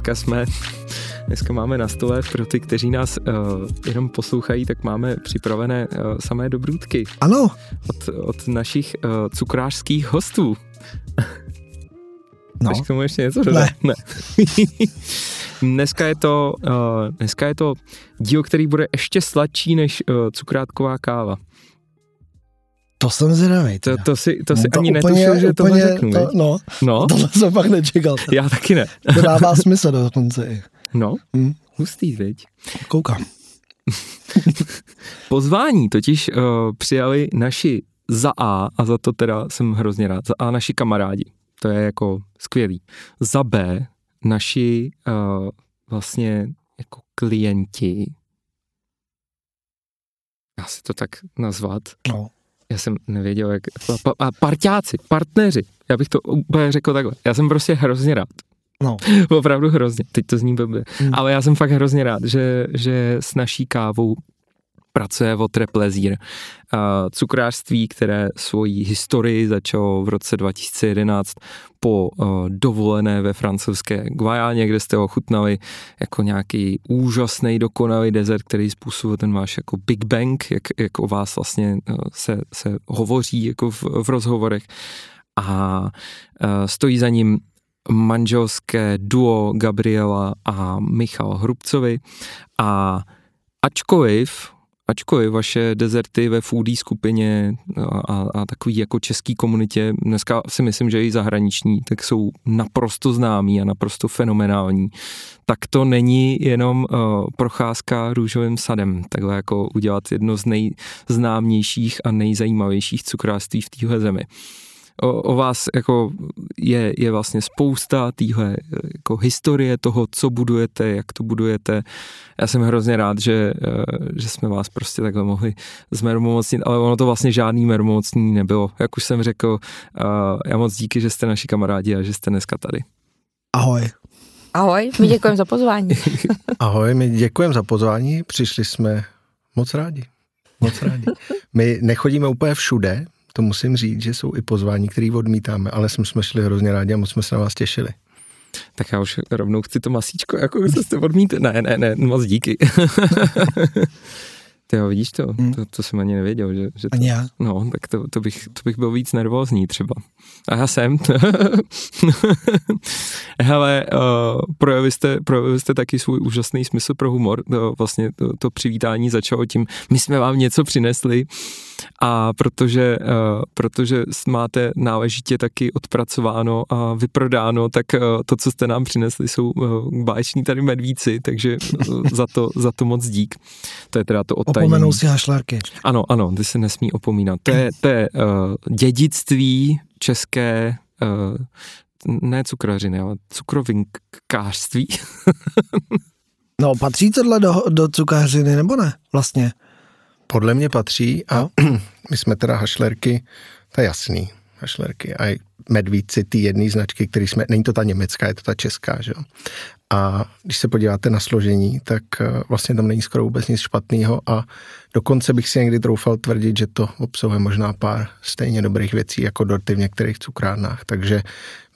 Dneska jsme, dneska máme na stole, pro ty, kteří nás uh, jenom poslouchají, tak máme připravené uh, samé dobrůdky. Ano. Od, od našich uh, cukrářských hostů. No. Chceš k tomu ještě něco dodat? Ne. ne. dneska, je to, uh, dneska je to díl, který bude ještě sladší než uh, cukrátková káva. To jsem zvědavý. To, to si, to si No ani úplně- netušil, že tohle úplně řeknu. to, no, No, tohle jsem fakt nečekal. já taky ne. To dává smysl dokonce i. No, Hm, hustý, viď? koukám. Pozvání totiž uh, přijali naši za A, a za to teda jsem hrozně rád, za A naši kamarádi, to je jako skvělý. Za B naši uh, vlastně jako klienti, já si to tak nazvat, No. Já jsem nevěděl, jak, a parťáci, partneři, já bych to úplně řekl takhle, já jsem prostě hrozně rád, No. Opravdu hrozně, teď to zní blbě. Hmm. Ale já jsem fakt hrozně rád, že, že s naší kávou pracuje Votre Plaisir. A cukrářství, které svoji historii začalo v roce 2011 po uh, dovolené ve francouzské Guajáně, kde jste ochutnali jako nějaký úžasný, dokonalý desert, který způsobil ten váš jako Big Bang, jak, jak o vás vlastně uh, se, se hovoří jako v, v rozhovorech. A uh, stojí za ním manželské duo Gabriela a Michal Hrubcovi a ačkoliv ačkoliv vaše dezerty ve foodie skupině a, a, a takový jako český komunitě, dneska si myslím, že i zahraniční, tak jsou naprosto známí a naprosto fenomenální, tak to není jenom uh, procházka růžovým sadem, takhle jako udělat jedno z nejznámějších a nejzajímavějších cukrářství v téhle zemi o, o vás jako je, je vlastně spousta týhle jako historie toho, co budujete, jak to budujete. Já jsem hrozně rád, že, eh, že jsme vás prostě takhle mohli zmermomocnit, ale ono to vlastně žádný mermomocní nebylo. Jak už jsem řekl, eh, já moc díky, že jste naši kamarádi a že jste dneska tady. Ahoj. Ahoj, my děkujeme za pozvání. Ahoj, my děkujeme za pozvání, přišli jsme moc rádi. Moc rádi. My nechodíme úplně všude, to musím říct, že jsou i pozvání, které odmítáme, ale jsme, jsme šli hrozně rádi a moc jsme se na vás těšili. Tak já už rovnou chci to masíčko, jako se jste odmít. Ne, ne, ne, moc díky. Ty jo, vidíš to? Hmm. To, to jsem ani nevěděl, že, že to, Ani já. No, tak to, to, bych, to bych byl víc nervózní třeba. A já jsem. Hele, uh, projevili, jste, projevili jste taky svůj úžasný smysl pro humor. To, vlastně to, to přivítání začalo tím, my jsme vám něco přinesli a protože, uh, protože máte náležitě taky odpracováno a vyprodáno, tak uh, to, co jste nám přinesli, jsou uh, báječní tady medvíci, takže uh, za, to, za to moc dík. To je teda to Opomenou si hašlarky. Ano, ano, ty se nesmí opomínat. To je, to je uh, dědictví české, uh, ne cukrařiny, ale cukrovinkářství. No, patří tohle do, do cukářiny, nebo ne? Vlastně. Podle mě patří a No. my jsme teda hašlerky, to je jasný, hašlerky a medvíci, ty jedné značky, který jsme, není to ta německá, je to ta česká, že jo. A když se podíváte na složení, tak eh, vlastně tam není skoro vůbec nic špatného a dokonce bych si někdy troufal tvrdit, že to obsahuje možná pár stejně dobrých věcí jako dorty v některých cukrárnách, takže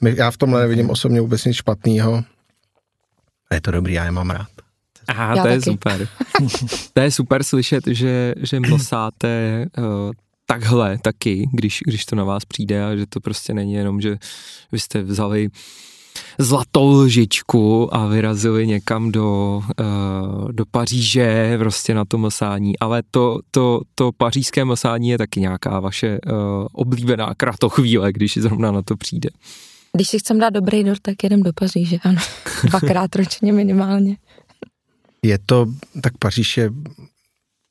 my, já v tomhle nevidím osobně vůbec nic špatného. A je to dobrý, já je mám rád. Aha, Já to je taky. super. to je super slyšet, že, že mlsáte uh, takhle taky, když, když to na vás přijde a že to prostě není jenom, že vy jste vzali zlatou lžičku a vyrazili někam do, uh, do Paříže prostě na to mlsání, ale to, to, to pařížské mlsání je taky nějaká vaše uh, oblíbená kratochvíle, když zrovna na to přijde. Když si chcem dát dobrý dort, tak jedem do Paříže, ano. Dvakrát ročně minimálně. Je to, tak Paříž je,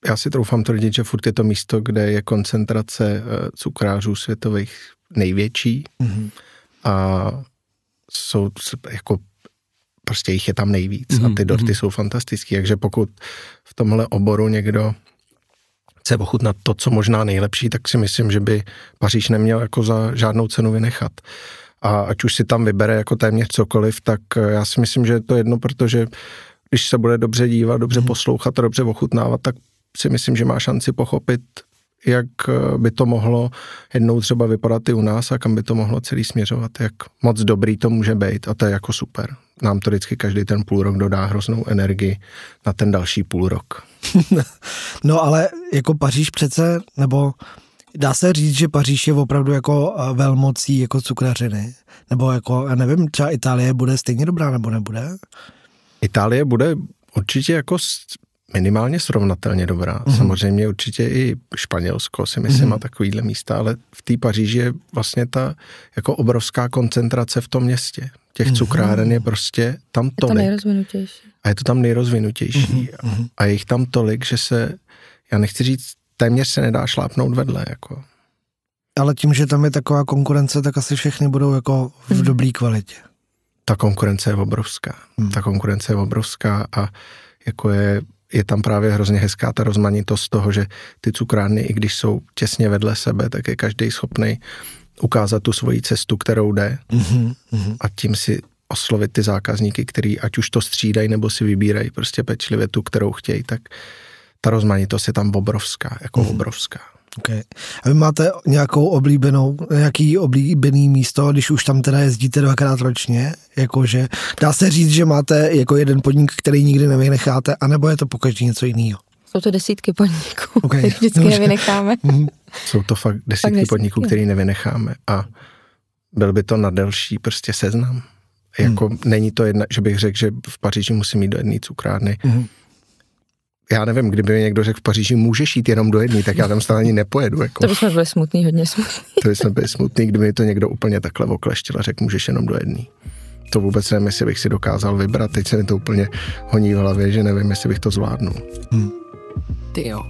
já si troufám tvrdit, že furt je to místo, kde je koncentrace eh, cukrářů světových největší Mhm. a jsou jako prostě jich je tam nejvíc a Mhm, ty dorty mhm. jsou fantastické, takže pokud v tomhle oboru někdo chce ochutnat to, co možná nejlepší, tak si myslím, že by Paříž neměl jako za žádnou cenu vynechat. A ať už si tam vybere jako téměř cokoliv, tak eh, já si myslím, že je to jedno, protože když se bude dobře dívat, dobře Mhm. poslouchat a dobře ochutnávat, tak si myslím, že má šanci pochopit jak eh, by to mohlo jednou třeba vypadat i u nás a kam by to mohlo celý směřovat, jak moc dobrý to může být a to je jako super. Nám to vždycky každý ten půl rok dodá hroznou energii na ten další půl rok. no ale jako Paříž přece, nebo dá se říct, že Paříž je opravdu jako eh, velmocí jako cukrařiny? Nebo jako, já nevím, třeba Itálie bude stejně dobrá nebo nebude? Itálie bude určitě jako minimálně srovnatelně dobrá. Mm-hmm. Samozřejmě určitě i Španělsko si myslím mm-hmm. má takovýhle místa, ale v té Paříži je vlastně ta jako obrovská koncentrace v tom městě. Těch mm-hmm. cukráren je prostě tam tolik. Je to nejrozvinutější. A je to tam nejrozvinutější. Mm-hmm. A je jich tam tolik, že se, já nechci říct, téměř se nedá šlápnout vedle. Jako. Ale tím, že tam je taková konkurence, tak asi všechny budou jako v mm. dobré kvalitě. Ta konkurence je obrovská. Mm. Ta konkurence je obrovská a jako je je tam právě hrozně hezká ta rozmanitost toho, že ty cukrárny, i když jsou těsně vedle sebe, tak je každý schopný ukázat tu svoji cestu, kterou jde mm-hmm. a tím si oslovit ty zákazníky, který ať už to střídají nebo si vybírají prostě pečlivě tu, kterou chtějí, tak ta rozmanitost je tam obrovská, jako mm-hmm. obrovská. Okay. A vy máte nějakou oblíbenou, nějaký oblíbený místo, když už tam teda jezdíte dvakrát ročně, jakože dá se říct, že máte jako jeden podnik, který nikdy nevynecháte, anebo je to pokaždé něco jiného? Jsou to desítky podniků, okay. které vždycky Dobře. nevynecháme. Mhm. Jsou to fakt desítky, fakt desítky podniků, které nevynecháme a byl by to na delší prostě seznam. Jako hmm. není to jedna, že bych řekl, že v Paříži musím jít do jedné cukrárny. Hmm já nevím, kdyby mi někdo řekl v Paříži, můžeš jít jenom do jedné, tak já tam stále ani nepojedu. Jako. To bychom byli smutný, hodně smutný. To bychom byli smutný, kdyby mi to někdo úplně takhle okleštil a řekl, můžeš jenom do jedné. To vůbec nevím, jestli bych si dokázal vybrat, teď se mi to úplně honí v hlavě, že nevím, jestli bych to zvládnul. Hmm. Ty jo.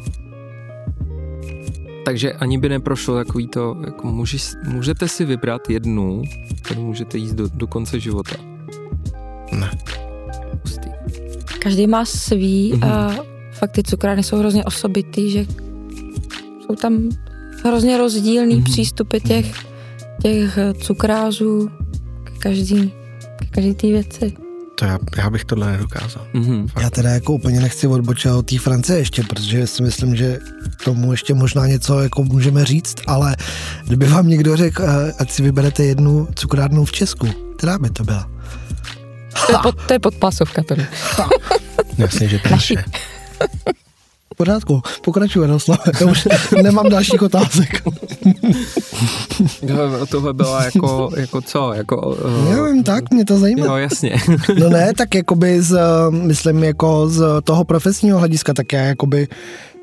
Takže ani by neprošlo takový to, jako můžeš, můžete si vybrat jednu, kterou můžete jíst do, do konce života. Ne. Pustý. Každý má svý mm-hmm. a fakt ty cukrárny jsou hrozně osobitý, že jsou tam hrozně rozdílný mm-hmm. přístupy těch, těch cukrářů k každý, k každý té věci. To já, já bych tohle nedokázal. Mm-hmm. Já teda jako úplně nechci odbočit od té Francie ještě, protože si myslím, že tomu ještě možná něco jako můžeme říct, ale kdyby vám někdo řekl, eh, ať si vyberete jednu cukrárnu v Česku, která by to byla? To je, pod, to je podpásovka tady. Jasně, že to naše. V pořádku, pokračuj Jaroslav, já už nemám dalších otázek. Tohle byla jako, jako co? Jako, uh, já vím, tak, mě to zajímá. No jasně. no ne, tak jakoby z, myslím jako z toho profesního hlediska, tak já jakoby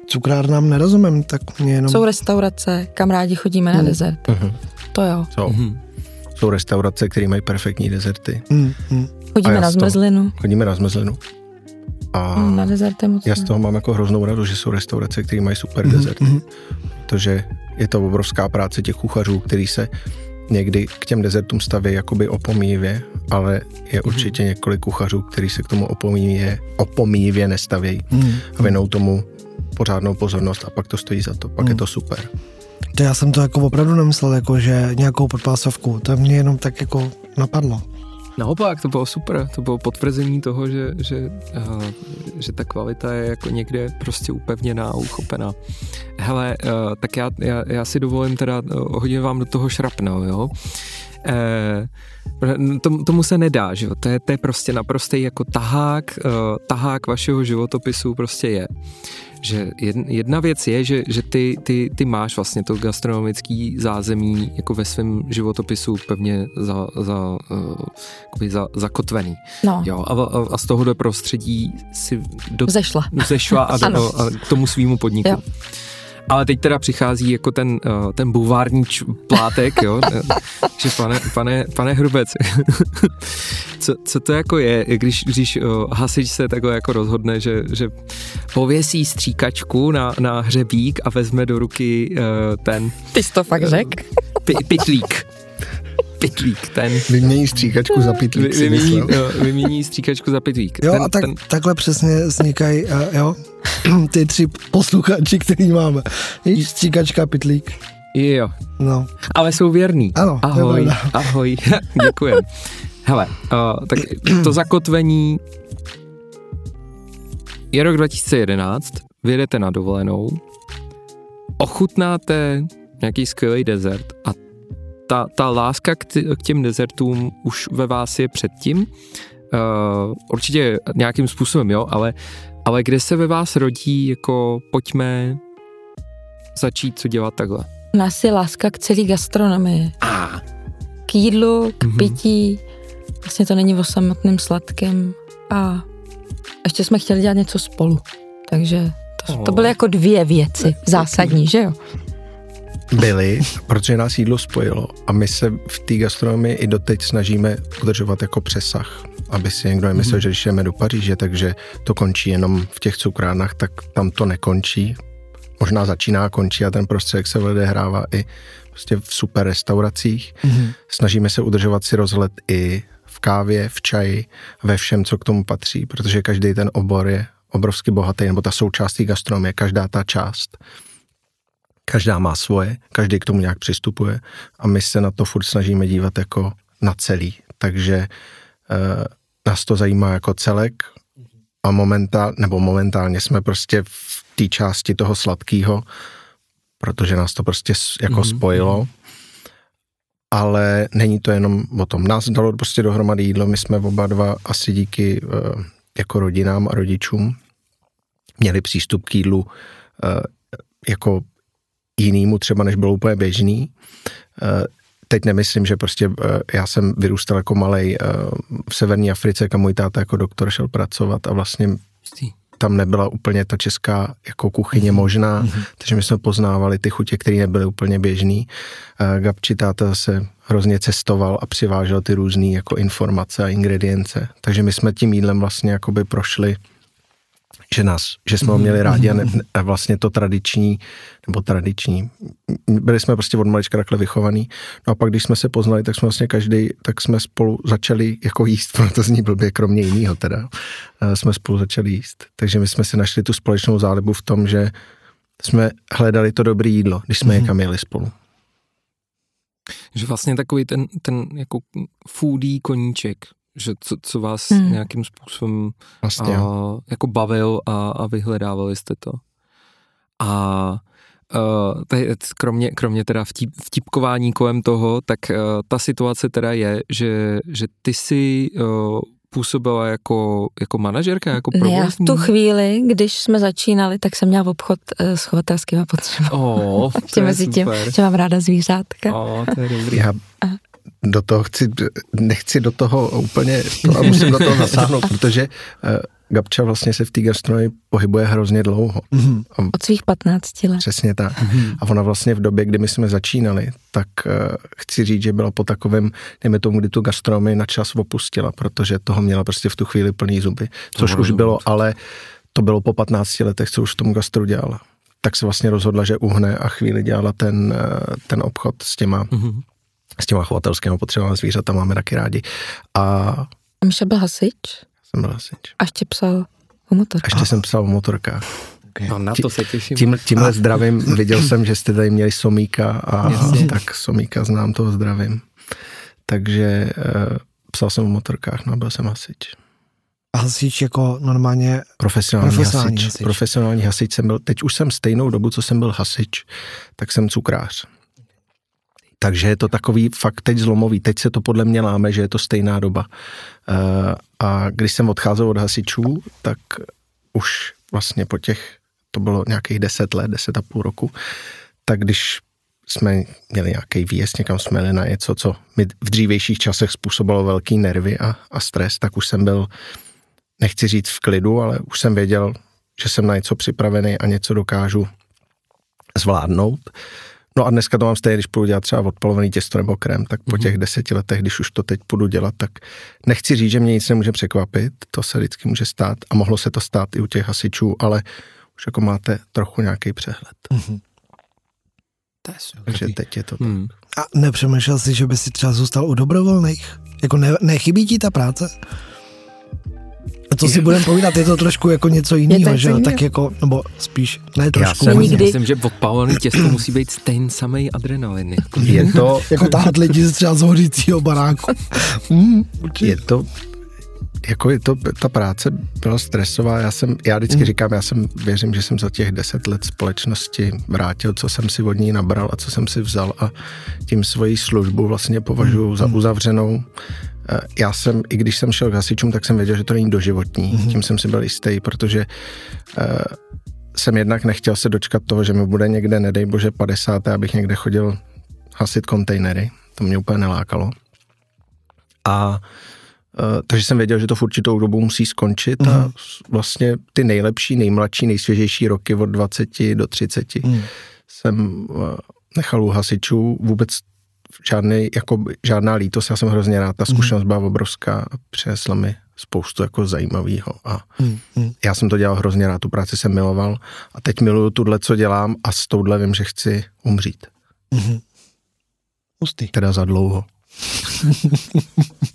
cukrárnám nerozumím, tak mě jenom... Jsou restaurace, kam rádi chodíme hmm. na dezert. Uh-huh. To jo. Jsou. Uh-huh. Jsou restaurace, které mají perfektní dezerty. Uh-huh. Chodíme na zmrzlinu. Chodíme na zmrzlinu. A mm, na dezerty moc já z toho mám jako hroznou radost, že jsou restaurace, které mají super mm-hmm. dezerty. Mm-hmm. Protože je to obrovská práce těch kuchařů, který se někdy k těm dezertům staví jakoby opomíjivě, ale je mm-hmm. určitě několik kuchařů, kteří se k tomu opomíjivě, opomíjivě nestavějí mm-hmm. a věnou tomu pořádnou pozornost a pak to stojí za to, pak mm. je to super. To já jsem to jako opravdu nemyslel, jako že nějakou podpásovku, to mě jenom tak jako napadlo. Naopak, to bylo super, to bylo potvrzení toho, že, že, uh, že ta kvalita je jako někde prostě upevněná a uchopená. Hele, uh, tak já, já, já si dovolím teda uh, hodně vám do toho šrapnout, jo. Uh, tom, tomu se nedá, že jo? To je, to je prostě naprostý jako tahák, uh, tahák vašeho životopisu prostě je že jedna věc je, že, že ty, ty, ty máš vlastně to gastronomický zázemí jako ve svém životopisu pevně za, za, uh, za, zakotvený. No. Jo, a, a, a z tohohle prostředí si do, zešla. zešla a, do, a k tomu svýmu podniku. Jo. Ale teď teda přichází jako ten, uh, ten buvární plátek, jo, že pane, pane, pane Hrubec, co, co to jako je, když, když uh, hasič se takhle jako rozhodne, že, že pověsí stříkačku na, na hřebík a vezme do ruky uh, ten... Ty jsi to fakt řek? Pi, pitlík pitlík, ten... Vymění stříkačku za pitlík, Vy, vymění, jo, vymění stříkačku za pitlík. Jo, ten, a tak, ten... takhle přesně vznikají, uh, jo, ty tři posluchači, který máme. Víš, stříkačka, pitlík. Jo. No. Ale jsou věrný. Ano. Ahoj, ahoj, děkujem. Hele, uh, tak to zakotvení je rok 2011, vyjedete na dovolenou, ochutnáte nějaký skvělý dezert a ta, ta láska k, t- k těm dezertům už ve vás je předtím, uh, určitě nějakým způsobem, jo, ale, ale kde se ve vás rodí, jako pojďme začít co dělat takhle? U nás je láska k celé gastronomii. A. K jídlu, k Mhm. pití. Vlastně to není o samotném sladkém. A ještě jsme chtěli dělat něco spolu. Takže to, to Oh. byly jako dvě věci zásadní, že jo? Byli, protože nás jídlo spojilo a my se v té gastronomii i doteď snažíme udržovat jako přesah, aby si někdo nemyslel, Mhm. že když jdeme do Paříže, takže to končí jenom v těch cukrárnách, tak tam to nekončí. Možná začíná a končí a ten prostředek se odehrává i prostě v super restauracích. Mhm. Snažíme se udržovat si rozhled i v kávě, v čaji, ve všem, co k tomu patří, protože každý ten obor je obrovsky bohatý, nebo ta součást té gastronomie, každá ta část. Každá má svoje, každý k tomu nějak přistupuje a my se na to furt snažíme dívat jako na celý. Takže e, nás to zajímá jako celek a momentál, nebo momentálně jsme prostě v té části toho sladkého, protože nás to prostě jako Mhm, mm-hmm. spojilo. Ale není to jenom o tom. Nás dalo prostě dohromady jídlo, my jsme oba dva asi díky e, jako rodinám a rodičům měli přístup k jídlu e, jako jinýmu třeba, než bylo úplně běžný. Eh, Teď nemyslím, že prostě eh, já jsem vyrůstal jako malej eh, v severní Africe, kam můj táta jako doktor šel pracovat a vlastně tam nebyla úplně ta česká jako kuchyně možná, takže my jsme poznávali ty chutě, které nebyly úplně běžný. Gabči táta zase hrozně cestoval a přivážel ty různé jako informace a ingredience, takže my jsme tím jídlem vlastně jakoby prošli že nás, že jsme ho měli rádi a, ne, a vlastně to tradiční, nebo tradiční, byli jsme prostě od malička takhle vychovaný. No a pak, když jsme se poznali, tak jsme vlastně každý, tak jsme spolu začali jako jíst, ono to zní blbě, kromě jiného teda, eh, jsme spolu začali jíst. Takže my jsme si našli tu společnou zálibu v tom, že jsme hledali to dobré jídlo, když jsme mm-hmm. někam jeli spolu. Že vlastně takový ten, ten jako foodie koníček, že co, co vás Hmm. nějakým způsobem Vlastně, a, jako bavil a, a vyhledávali jste to. A Uh, tady, kromě, kromě teda vtip, vtipkování kolem toho, tak uh, ta situace teda je, že, že ty si uh, působila jako, jako manažerka, jako Ne, já v provozní? tu chvíli, když jsme začínali, tak jsem měla obchod eh, s chovatelskými potřebami. Oh, Ještě mezi tím, že mám ráda zvířátka. Oh, to je dobrý. Já do toho chci, nechci do toho úplně, to a musím do toho zasáhnout, protože uh, Gabča vlastně se v té gastronomii pohybuje hrozně dlouho. Mhm. A Od svých 15 let. Přesně tak. A ona vlastně v době, kdy my jsme začínali, tak uh, chci říct, že byla po takovém, dejme tomu, kdy tu gastronomii na čas opustila, protože toho měla prostě v tu chvíli plný zuby, což už rozumím. bylo, ale to bylo po 15 letech, co už v tom gastru dělala. Tak se vlastně rozhodla, že uhne a chvíli dělala ten, eh, ten obchod s těma, Mhm. S těma chovatelskými potřebami zvířata, máme taky rádi. A A Miša byl hasič jsem byl hasič. a ještě psal o motor. A ještě jsem psal o motorkách. No na to se těším. Tím, tímhle zdravím, viděl jsem, že jste tady měli Somíka a Jasně. tak Somíka znám, toho zdravím. Takže uh, psal jsem o motorkách, no a byl jsem hasič. A hasič jako normálně, Profesionální, Profesionální hasič. hasič. Profesionální hasič jsem byl, teď už jsem stejnou dobu, co jsem byl hasič, tak jsem cukrář. Takže je to takový fakt teď zlomový. Teď se to podle mě láme, že je to stejná doba. Uh, a když jsem odcházel od hasičů, tak už vlastně po těch, to bylo nějakých deset let, deset a půl roku, tak když jsme měli nějaký výjezd, někam jsme jeli na něco, co mi v dřívějších časech způsobilo velký nervy a, a stres, tak už jsem byl, nechci říct v klidu, ale už jsem věděl, že jsem na něco připravený a něco dokážu zvládnout. No a dneska to mám stejně, když půjdu dělat třeba odpolovený těsto nebo krém, tak po těch deseti letech, když už to teď půjdu dělat, tak nechci říct, že mě nic nemůže překvapit, to se vždycky může stát a mohlo se to stát i u těch hasičů, ale už jako máte trochu nějaký přehled. To je super. Takže teď je to tak. Hmm. a nepřemýšlel jsi, že by si třeba zůstal u dobrovolných? Jako ne, nechybí ti ta práce? A co si budeme povídat, je to trošku jako něco jiného, to že jo? Tak jako, nebo spíš, ne trošku. jsem- hodně. Nikdy. Myslím, že odpálený těsto musí být stejný samý adrenalin. Jako, Je to, Jako tahat lidi z třeba z hořícího baráku. Mm, určitě. je to jako je to, ta práce byla stresová, já jsem, já vždycky mm. říkám, já jsem, věřím, že jsem za těch deset let společnosti vrátil, co jsem si od ní nabral a co jsem si vzal a tím svoji službu vlastně považuji mm. za mhm. uzavřenou. Eh, já jsem, i když jsem šel k hasičům, tak jsem věděl, že to není doživotní, mm. tím jsem si byl jistý, protože uh, jsem jednak nechtěl se dočkat toho, že mi bude někde, nedej bože, 50. abych někde chodil hasit kontejnery, to mě úplně nelákalo. A Uh, takže jsem věděl, že to v určitou dobu musí skončit mm. a mhm. vlastně ty nejlepší, nejmladší, nejsvěžejší roky od 20 do 30 mm. jsem uh, nechal u hasičů vůbec žádný, jako žádná lítost, já jsem hrozně rád, ta mhm. zkušenost mm. byla obrovská a přinesla mi spoustu jako zajímavého a mm. já jsem to dělal hrozně rád, tu práci jsem miloval a teď miluju tuhle, co dělám a s touhle vím, že chci umřít. Mm. Teda za dlouho.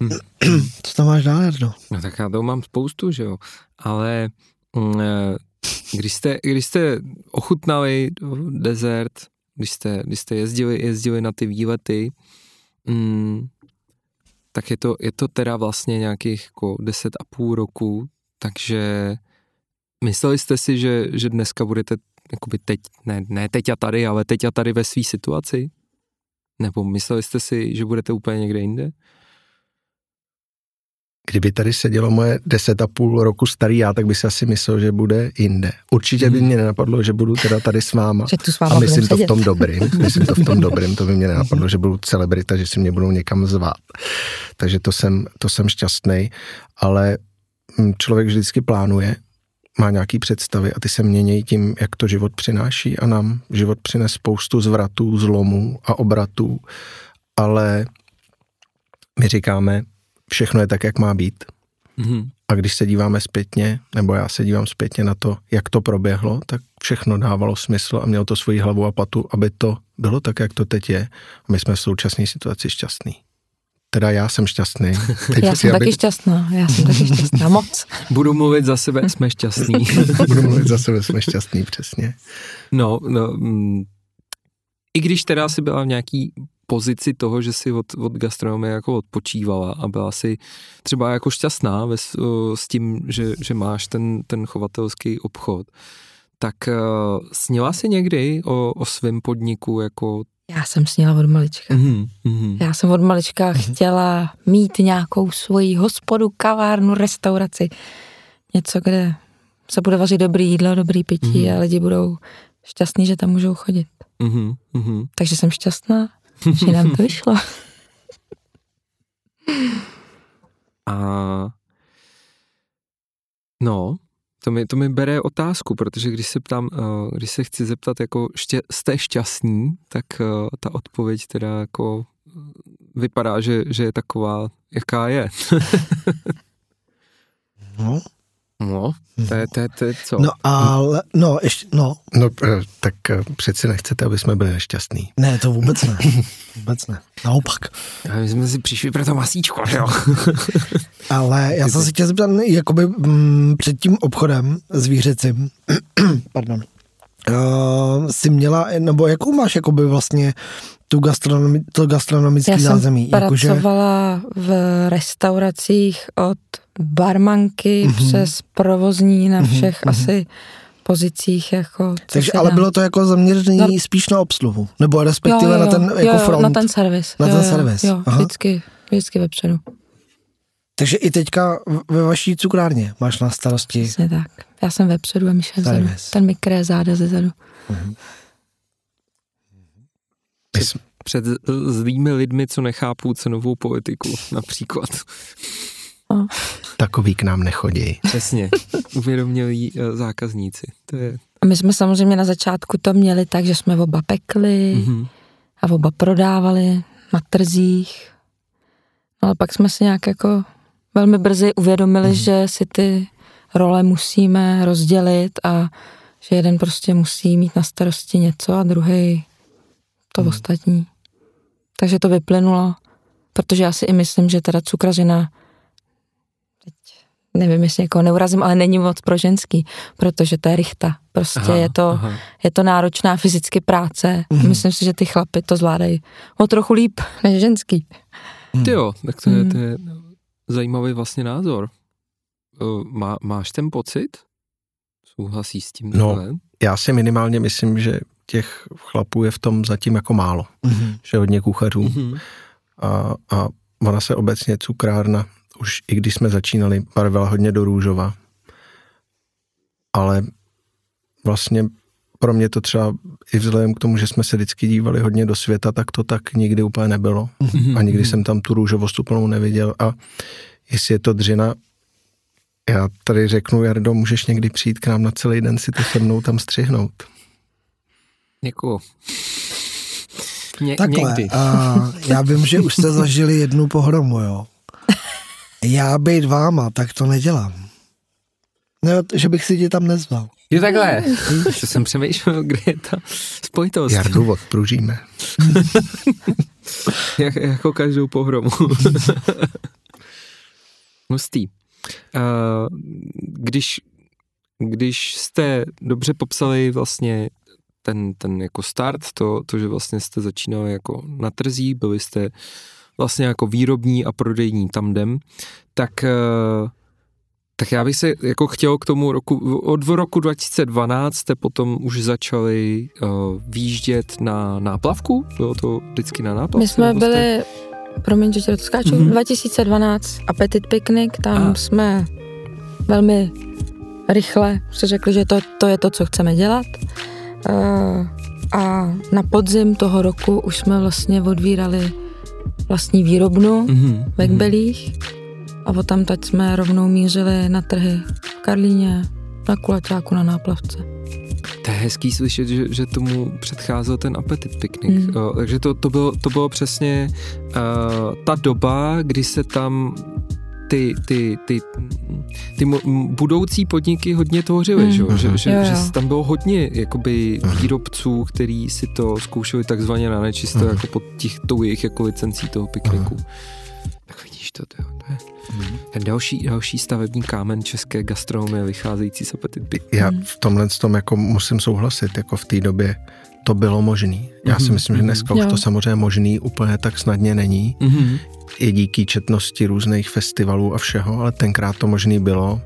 Hmm. Co tam máš dál, Jardo? No tak já to mám spoustu, že jo, ale mm, eh, když jste, když jste ochutnali desert, když jste, když jste jezdili, jezdili na ty výlety, mm, tak je to, je to teda vlastně nějakých jako deset a půl roku, takže mysleli jste si, že, že dneska budete jakoby teď, ne, ne teď a tady, ale teď a tady ve své situaci? Nebo mysleli jste si, že budete úplně někde jinde? Kdyby tady sedělo moje deset a půl roku starý já, tak by si asi myslel, že bude jinde. Určitě by mhm. mě nenapadlo, že budu teda tady s váma. Že tu s váma a myslím to v tom dobrým. Myslím to v tom dobrým. To by mě nenapadlo, že budu celebrita, že si mě budou někam zvát. Takže to jsem, to jsem šťastný. Ale hm, člověk vždycky plánuje, má nějaký představy a ty se mění tím, jak to život přináší a nám život přines spoustu zvratů, zlomů a obratů, ale my říkáme, všechno je tak, jak má být. Mm-hmm. A když se díváme zpětně, nebo já se dívám zpětně na to, jak to proběhlo, tak všechno dávalo smysl a mělo to svoji hlavu a patu, aby to bylo tak, jak to teď je. A my jsme v současné situaci šťastní. Teda já jsem šťastný. Teď já jsem aby... taky šťastná, já jsem taky šťastná, moc. Budu mluvit za sebe, jsme šťastní. Budu mluvit za sebe, jsme šťastní, přesně. No, no mm, i když teda si byla v nějaký pozici toho, že si od, od gastronomie jako odpočívala a byla si třeba jako šťastná ve, s tím, že, že máš ten, ten chovatelský obchod, tak uh, sněla si někdy o, o svém podniku jako já jsem sněla od malička. Mm-hmm. Já jsem od malička mm-hmm. chtěla mít nějakou svoji hospodu, kavárnu, restauraci. Něco, kde se bude vařit dobrý jídlo, dobrý pití mm-hmm. a lidi budou šťastní, že tam můžou chodit. Mm-hmm. Takže jsem šťastná že nám to vyšlo. A no, to mi, to mi bere otázku, protože když se ptám, uh, když se chci zeptat, jako ště, jste šťastní, tak uh, ta odpověď teda jako vypadá, že, že je taková, jaká je. no, No, to je, to je, to je co? No ale, no, ještě, no. No, eh, tak eh, přeci nechcete, aby jsme byli nešťastní. Ne, to vůbec ne. vůbec ne. Naopak. A my jsme si přišli pro to masíčko, jo? ale já jsem si chtěl zeptat, jakoby m, mm, před tím obchodem zvířecím, pardon, uh, jsi měla, nebo jakou máš jakoby vlastně tu gastronomi, to gastronomické Já zázemí? Já jsem pracovala že... v restauracích od barmanky mm-hmm. přes provozní na mhm, všech mm-hmm. asi pozicích. Jako, Takže ale bylo to jako zaměřené no. spíš na obsluhu? Nebo respektive jo, jo, na ten jako jo, front? na ten servis. Na jo, ten jo, servis. Jo, Aha. vždycky, vždycky vepředu. Takže i teďka ve vaší cukrárně máš na starosti? Přesně tak. Já jsem vepředu a Michel vzadu. Ten mi kreje záda ze zadu. Před, před zlými lidmi, co nechápou cenovou politiku, například. No. Takový k nám nechodí. Přesně, uvědomělí uh, zákazníci. To je... A my jsme samozřejmě na začátku to měli tak, že jsme oba pekli mm-hmm. a oba prodávali na trzích. No ale pak jsme si nějak jako velmi brzy uvědomili, mm-hmm. že si ty role musíme rozdělit a že jeden prostě musí mít na starosti něco a druhý to mm. ostatní. Takže to vyplynulo, protože já si i myslím, že teda cukrařina nevím, jestli někoho neurazím, ale není moc pro ženský, protože to je rychta. Prostě aha, je, to, je to náročná fyzicky práce. Mm. Myslím si, že ty chlapy to zvládají o trochu líp než ženský. Mm. Ty jo, tak to je, to je zajímavý vlastně názor. Uh, má, máš ten pocit? Souhlasí s tím? No? Já si minimálně myslím, že těch chlapů je v tom zatím jako málo. Mhm. Že hodně kuchařů. Mhm. A, a ona se obecně cukrárna, už i když jsme začínali, barvila hodně do růžova. Ale vlastně pro mě to třeba i vzhledem k tomu, že jsme se vždycky dívali hodně do světa, tak to tak nikdy úplně nebylo. A nikdy jsem tam tu růžovost úplnou neviděl. A jestli je to dřina, já tady řeknu, Jardo, můžeš někdy přijít k nám na celý den si to se mnou tam střihnout. Jako... Ně, Takhle, někdy. a já vím, že už jste zažili jednu pohromu, jo. Já být váma, tak to nedělám. Ne, že bych si tě tam nezval. Jo takhle. Co jsem přemýšlel, kde je ta spojitost. Jardu odpružíme. Jak, jako každou pohromu. Hustý. Uh, když, když jste dobře popsali vlastně ten, ten jako start, to, to, že vlastně jste začínali jako na trzí, byli jste vlastně jako výrobní a prodejní tandem, tak uh, tak já bych se jako chtěl k tomu roku, od roku 2012 jste potom už začali uh, výjíždět na náplavku? Bylo to vždycky na náplavce? My jsme jste- byli, promiň, že tě toho skáču, Mhm. 2012 Appetit Picnic, tam A. jsme velmi rychle si řekli, že to, to je to, co chceme dělat. Uh, a na podzim toho roku už jsme vlastně odvírali vlastní výrobnu Mhm, ve Kbelích a potom teď jsme rovnou mířili na trhy v Karlíně, na Kulaťáku, na Náplavce. To je hezký slyšet, že, že tomu předcházel ten apetit piknik. Mm. Mm. takže to, to, bylo, to bylo přesně uh, ta doba, kdy se tam ty, ty, ty, ty budoucí podniky hodně tvořily, Mm. že, jo? že, že, Jo, že jo. tam bylo hodně jakoby výrobců, který si to zkoušeli takzvaně na nečisto, Mhm. jako pod těch, tou jejich jako licencí toho pikniku. Tak vidíš to, to, to je ten další, další stavební kámen české gastronomie vycházející z apetit. Já v tomhle tom jako musím souhlasit, jako v té době to bylo možný. Já si Mhm, myslím, že dneska už Jo. to samozřejmě možný úplně tak snadně není. Mm-hmm. I díky četnosti různých festivalů a všeho, ale tenkrát to možný bylo.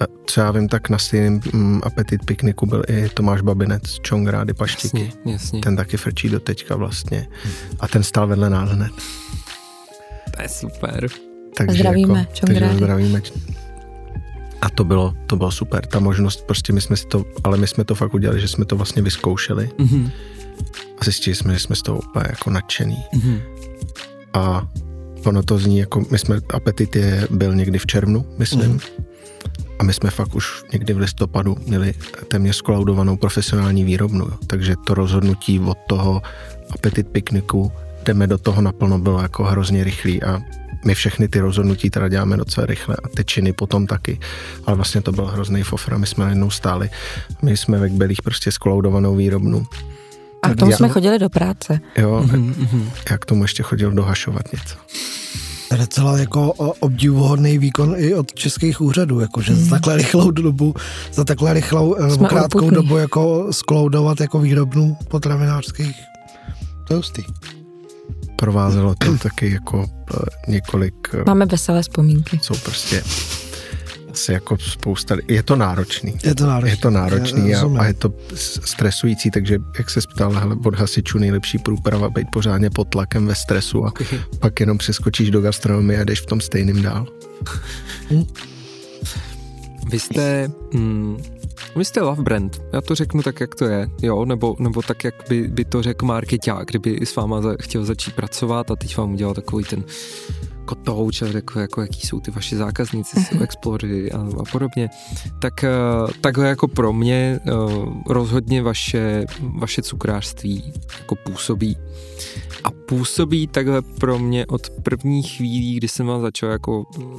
A Co já vím, tak na stejném mm, apetit pikniku byl i Tomáš Babinec z Čongrády Paštiky. Jasně, jasně. Ten taky frčí do teďka vlastně. A ten stál vedle nás hned. To je super. Takže Zdravíme, jako, takže Čongrády. ho zdravíme. A to bylo, to bylo super. Ta možnost, prostě my jsme si to, ale my jsme to fakt udělali, že jsme to vlastně vyzkoušeli Mm-hmm. a zjistili jsme, že jsme z toho úplně jako nadšený. Mm-hmm. A ono to zní jako, my jsme, apetit je, byl někdy v červnu, myslím. Mhm. A my jsme fakt už někdy v listopadu měli téměř skolaudovanou profesionální výrobnu. Jo. Takže to rozhodnutí od toho apetit pikniku, jdeme do toho naplno, bylo jako hrozně rychlý a my všechny ty rozhodnutí teda děláme docela rychle a ty činy potom taky. Ale vlastně to byl hrozný fofr a my jsme najednou stáli. My jsme ve Kbelích prostě skolaudovanou výrobnu. A k tomu já- jsme chodili do práce. Jo, Mm-hmm. já k tomu ještě chodil dohašovat něco. To je docela jako o- obdivuhodný výkon i od českých úřadů, jako že Mhm. za takhle rychlou dobu, za takhle rychlou nebo Jsme krátkou urputní. dobu jako skloudovat jako výrobnu potravinářských. To je hustý. Provázelo to taky jako eh, několik, eh, Máme veselé vzpomínky. jsou prostě asi jako spousta, je to náročný. Je to náročný. Je to náročný Já a, a je to stresující, takže jak se ptal hele, od hasičů nejlepší průprava, být pořádně pod tlakem ve stresu a pak jenom přeskočíš do gastronomie a jdeš v tom stejným dál. Vy jste, mm, vy jste love brand, já to řeknu tak, jak to je, jo, nebo, nebo tak, jak by, by to řekl marketák, kdyby s váma za, chtěl začít pracovat a teď vám udělal takový ten kotouč a řekl, jako, jaký jsou ty vaši zákazníci, jsou explory a, a podobně, tak eh, takhle jako pro mě eh, rozhodně vaše, vaše cukrářství jako působí. A působí takhle pro mě od prvních chvílí, kdy jsem vás začal jako mm,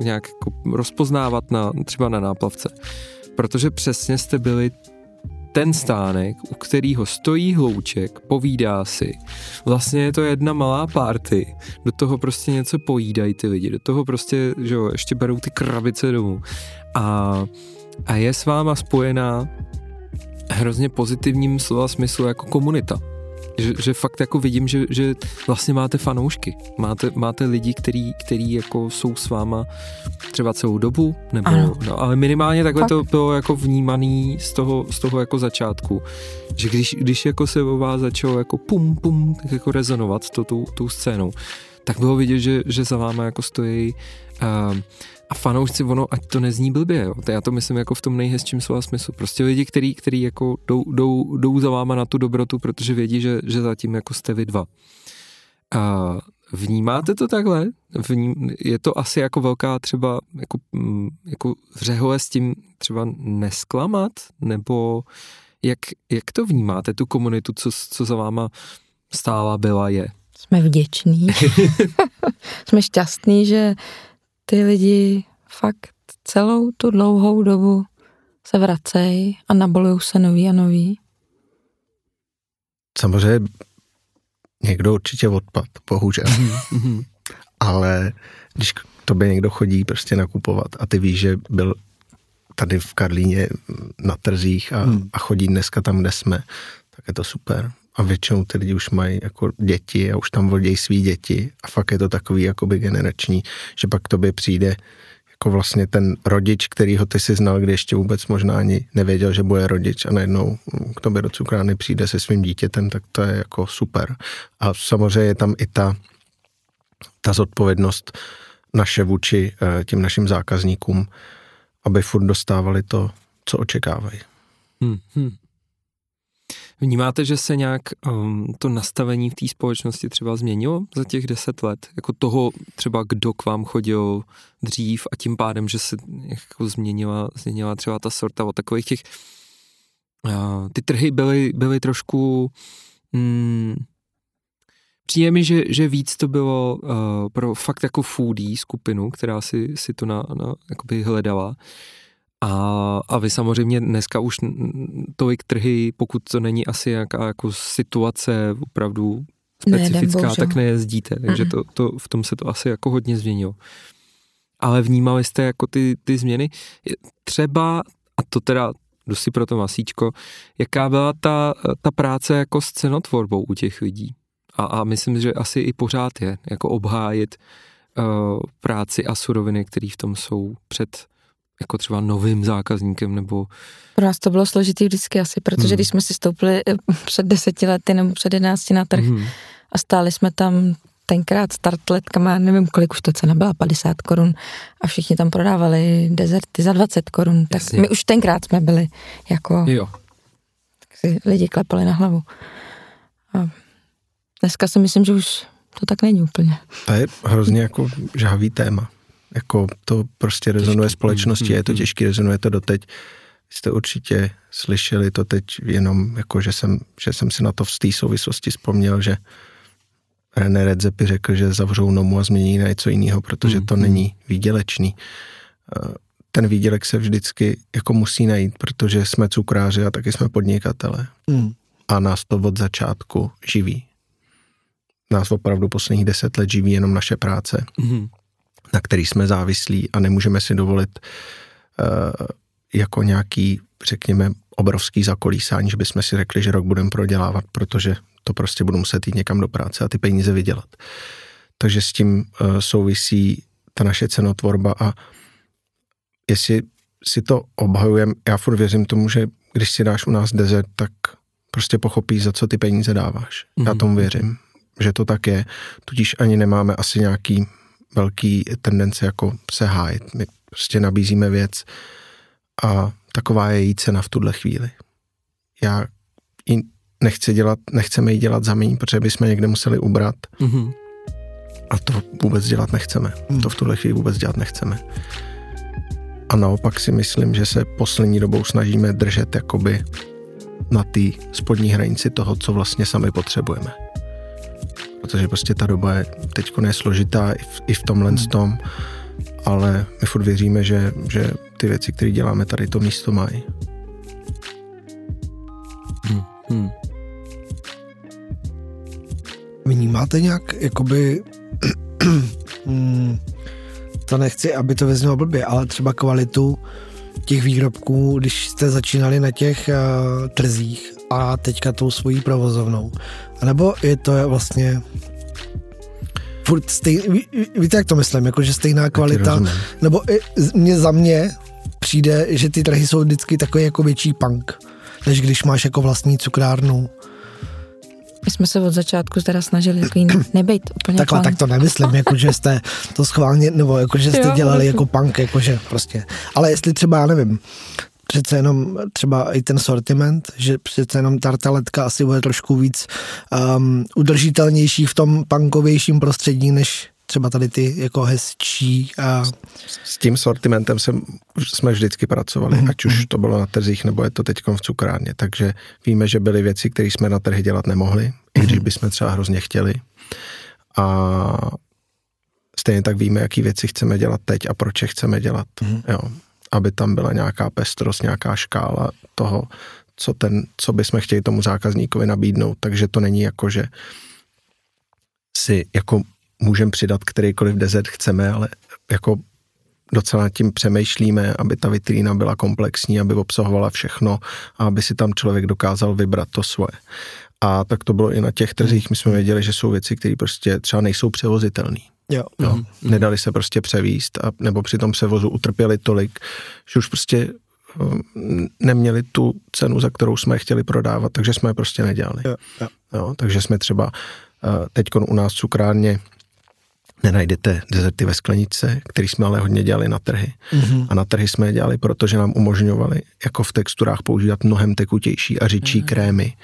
nějak jako rozpoznávat na, třeba na náplavce. Protože přesně jste byli ten stánek, u kterého stojí hlouček, povídá si. Vlastně je to jedna malá party, do toho prostě něco pojídají ty lidi, do toho prostě, že jo, ještě berou ty krabice domů. A, a je s váma spojená hrozně pozitivním slova smyslu jako komunita. Že, že fakt jako vidím, že, že vlastně máte fanoušky. Máte, máte lidi, který, který jako jsou s váma třeba celou dobu, nebo, no, ale minimálně takhle fakt. to bylo jako vnímaný z toho, z toho jako začátku. Že když, když jako se o vás začalo jako pum, pum, tak jako rezonovat to, tou, tou scénou, tak bylo vidět, že, že za váma jako stojí uh, a fanoušci, ono, ať to nezní blbě, jo. To já to myslím jako v tom nejhezčím slova smyslu. Prostě lidi, který, který jako jdou, jdou, jdou za váma na tu dobrotu, protože vědí, že, že zatím jako jste vy dva. A vnímáte to takhle? Vním, je to asi jako velká třeba jako, mm, jako vřehole s tím třeba nesklamat? Nebo jak, jak to vnímáte, tu komunitu, co, co za váma stála, byla, je? Jsme vděční. Jsme šťastní, že ty lidi fakt celou tu dlouhou dobu se vracejí a nabolují se nový a nový. Samozřejmě někdo určitě odpad, bohužel. Mhm. Ale když k tobě někdo chodí prostě nakupovat a ty víš, že byl tady v Karlíně na trzích a, hmm. a chodí dneska tam, kde jsme, tak je to super a většinou ty lidi už mají jako děti a už tam vodějí svý děti a fakt je to takový jakoby generační, že pak tobě přijde jako vlastně ten rodič, který ho ty si znal, kdy ještě vůbec možná ani nevěděl, že bude rodič a najednou k tobě do cukrárny přijde se svým dítětem, tak to je jako super. A samozřejmě je tam i ta, ta zodpovědnost naše vůči eh, těm našim zákazníkům, aby furt dostávali to, co očekávají. Hmm, hmm. Vnímáte, že se nějak um, to nastavení v té společnosti třeba změnilo za těch deset let? Jako toho třeba, kdo k vám chodil dřív a tím pádem, že se jako změnila, změnila třeba ta sorta od takových těch... Uh, ty trhy byly, byly trošku... Mm, Přijde mi, že, že víc to bylo uh, pro fakt jako foodie skupinu, která si, si to na, na, jakoby hledala. A, a vy samozřejmě dneska už tolik trhy, pokud to není asi nějaká jako situace opravdu specifická, ne, tak nejezdíte. Takže to, to, v tom se to asi jako hodně změnilo. Ale vnímali jste jako ty, ty změny? Třeba, a to teda jdu si pro to masíčko, jaká byla ta, ta práce jako s cenotvorbou u těch lidí? A, a myslím, že asi i pořád je, jako obhájit uh, práci a suroviny, které v tom jsou před jako třeba novým zákazníkem nebo... Pro nás to bylo složitý vždycky asi, protože hmm. když jsme si stoupili eh, před deseti lety nebo před jedenácti na trh hmm. a stáli jsme tam tenkrát s tartletkama, nevím kolik už to cena byla, 50 korun a všichni tam prodávali dezerty za 20 korun, tak Jasně. my už tenkrát jsme byli jako... Jo. Tak si lidi klepali na hlavu. A dneska si myslím, že už to tak není úplně. To je hrozně jako žhavý téma jako to prostě rezonuje společnosti, je to mm, mm. těžký, rezonuje to doteď. Jste určitě slyšeli to teď jenom, jako že jsem, že jsem si na to v té souvislosti vzpomněl, že René Redzepi řekl, že zavřou nomu a změní na něco jiného, protože to mm, není výdělečný. Eh, ten výdělek se vždycky jako musí najít, protože jsme cukráři a taky jsme podnikatele. Mm. A nás to od začátku živí. Nás opravdu posledních deset let živí jenom naše práce. Mm na který jsme závislí a nemůžeme si dovolit uh, jako nějaký, řekněme, obrovský zakolísání, že bychom si řekli, že rok budeme prodělávat, protože to prostě budu muset jít někam do práce a ty peníze vydělat. Takže s tím uh, souvisí ta naše cenotvorba a jestli si to obhajujeme, já furt věřím tomu, že když si dáš u nás desert, tak prostě pochopíš, za co ty peníze dáváš. Mm-hmm. Já mhm. tomu věřím, že to tak je. Tudíž ani nemáme asi nějaký velký tendence jako se hájit. My prostě nabízíme věc a taková je její cena v tuhle chvíli. Já ji nechci dělat, nechceme ji dělat za méně, protože bychom někde museli ubrat. Mm-hmm. A to vůbec dělat nechceme. Mm. To v tuhle chvíli vůbec dělat nechceme. A naopak si myslím, že se poslední dobou snažíme držet jakoby na té spodní hranici toho, co vlastně sami potřebujeme protože prostě ta doba je teď je složitá i v, i v tomhle hmm. tom, ale my furt věříme, že, že ty věci, které děláme tady, to místo mají. Hmm. Hmm. Vnímáte nějak, jakoby, hmm, to nechci, aby to vyznělo blbě, ale třeba kvalitu těch výrobků, když jste začínali na těch uh, trzích a teďka tou svojí provozovnou. A nebo je to vlastně furt stej, ví, víte, jak to myslím, jako že stejná kvalita, nebo i, mě za mě přijde, že ty trhy jsou vždycky takový jako větší punk, než když máš jako vlastní cukrárnu. My jsme se od začátku teda snažili takový nebejt úplně Takhle, punk. tak to nemyslím, jako že jste to schválně, nebo jako že jste Jo, dělali jako- jako punk, jakože prostě. Ale jestli třeba, já nevím, přece jenom třeba i ten sortiment, že přece jenom tartaletka asi bude trošku víc um, udržitelnější v tom punkovějším prostředí, než třeba tady ty jako hezčí a S tím sortimentem jsem, jsme vždycky pracovali, ať už to bylo na trzích, nebo je to teď v cukrárně. Takže víme, že byly věci, které jsme na trhy dělat nemohli, i když bychom třeba hrozně chtěli. A stejně tak víme, jaký věci chceme dělat teď a proč je chceme dělat. Jo. Aby tam byla nějaká pestrost, nějaká škála toho, co, ten, co bychom chtěli tomu zákazníkovi nabídnout. Takže to není jako, že si jako můžeme přidat kterýkoliv dezert chceme, ale jako docela nad tím přemýšlíme, aby ta vitrína byla komplexní, aby obsahovala všechno a aby si tam člověk dokázal vybrat to svoje. A tak to bylo i na těch trzích. My jsme věděli, že jsou věci, které prostě třeba nejsou převozitelné. Jo. Jo. Nedali se prostě převíst a nebo při tom převozu utrpěli tolik, že už prostě um, neměli tu cenu, za kterou jsme je chtěli prodávat, takže jsme je prostě nedělali. Jo, jo. Jo, takže jsme třeba teď u nás v cukrárně nenajdete dezerty ve skleničce, který jsme ale hodně dělali na trhy. Mm-hmm. A na trhy jsme je dělali, protože nám umožňovali jako v texturách používat mnohem tekutější a řidší mm-hmm. krémy,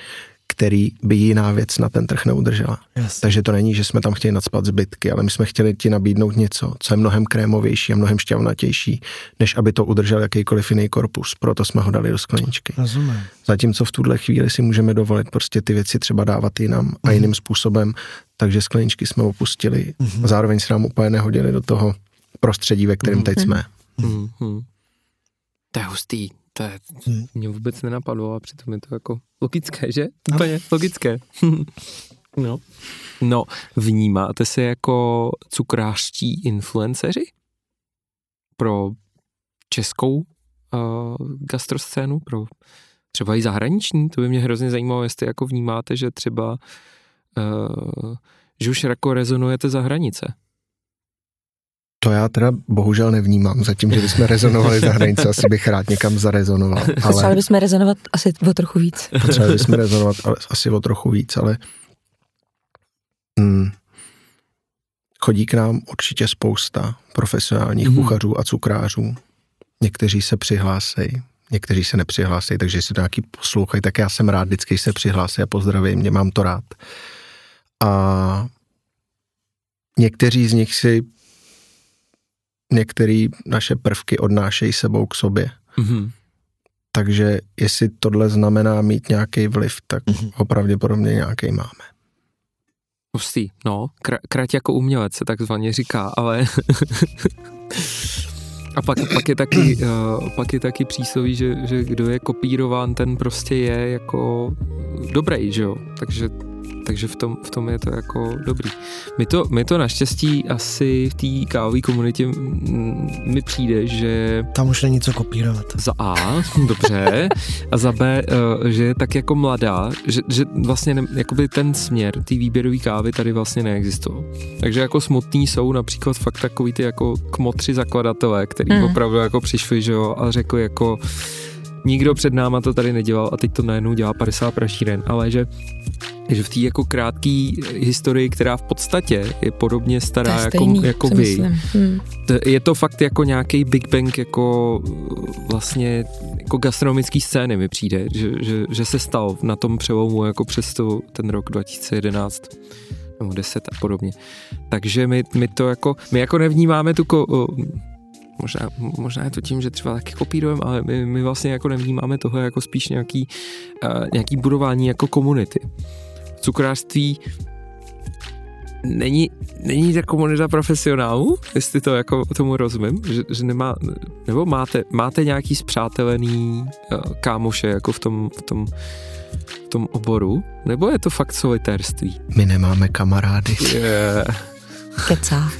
který by jiná věc na ten trh neudržela. Jasně. Takže to není, že jsme tam chtěli nadspat zbytky, ale my jsme chtěli ti nabídnout něco, co je mnohem krémovější a mnohem šťavnatější, než aby to udržel jakýkoliv jiný korpus. Proto jsme ho dali do skleničky. Rozumím. Zatímco v tuhle chvíli si můžeme dovolit prostě ty věci třeba dávat jinam a jiným způsobem, takže skleničky jsme opustili a zároveň se nám úplně nehodili do toho prostředí, ve kterém teď jsme. Hmm, hmm. To je hustý. To je, mě vůbec nenapadlo a přitom je to jako logické, že? Úplně logické. no. no, vnímáte se jako cukrářští influenceři pro českou uh, gastroscénu, pro třeba i zahraniční? To by mě hrozně zajímalo, jestli jako vnímáte, že třeba uh, že už jako rezonujete za hranice. To já teda bohužel nevnímám, zatím, že bychom rezonovali za hranice, asi bych rád někam zarezonoval, Potřebovali ale bychom rezonovat asi o trochu víc. potřebovali bychom rezonovat ale asi o trochu víc, ale mm, chodí k nám určitě spousta profesionálních mm. kuchařů a cukrářů. Někteří se přihlásejí, někteří se nepřihlásejí, takže jestli to nějaký poslouchají, tak já jsem rád vždycky, když se přihlásí a pozdravím, mě mám to rád. A někteří z nich si některé naše prvky odnášejí sebou k sobě. Mhm. Takže jestli tohle znamená mít nějaký vliv, tak ho pravděpodobně nějaký máme. Hustý, no, kra, krať jako umělec se takzvaně říká, ale a pak, pak, je taky, uh, pak je taky přísloví, že, že kdo je kopírován, ten prostě je jako dobrý, že jo, takže, takže v, tom, v tom je to jako dobrý. My to, my to naštěstí asi v té kávové komunitě mi přijde, že Tam už není co kopírovat. za A, dobře, a za B, eh, že je tak jako mladá, že, že vlastně ne, jakoby ten směr té výběrové kávy tady vlastně neexistoval. Takže jako smutný jsou například fakt takový ty jako kmotři zakladatelé, který mm. opravdu jako přišli, že jo, a řekli jako nikdo před náma to tady nedělal a teď to najednou dělá 50 prašíren, ale že že v té jako krátké historii, která v podstatě je podobně To stará je jako, stejný, jako si vy. Hmm. to- je to fakt jako nějaký Big Bang jako vlastně jako gastronomický scény mi přijde, že, že, že se stal na tom přelomu jako přes to, ten rok 2011 nebo 10 a podobně. Takže my, my to jako, my jako nevnímáme tu ko, možná, možná je to tím, že třeba taky kopírujeme, ale my, my vlastně jako nevnímáme toho jako spíš nějaký, uh, nějaký budování jako komunity. V cukrářství není, není ta komunita profesionálů, jestli to jako tomu rozumím, že, že nemá, nebo máte, máte nějaký zpřátelený uh, kámoše jako v tom, v tom v tom oboru, nebo je to fakt solitérství? My nemáme kamarády. Yeah. Kecá.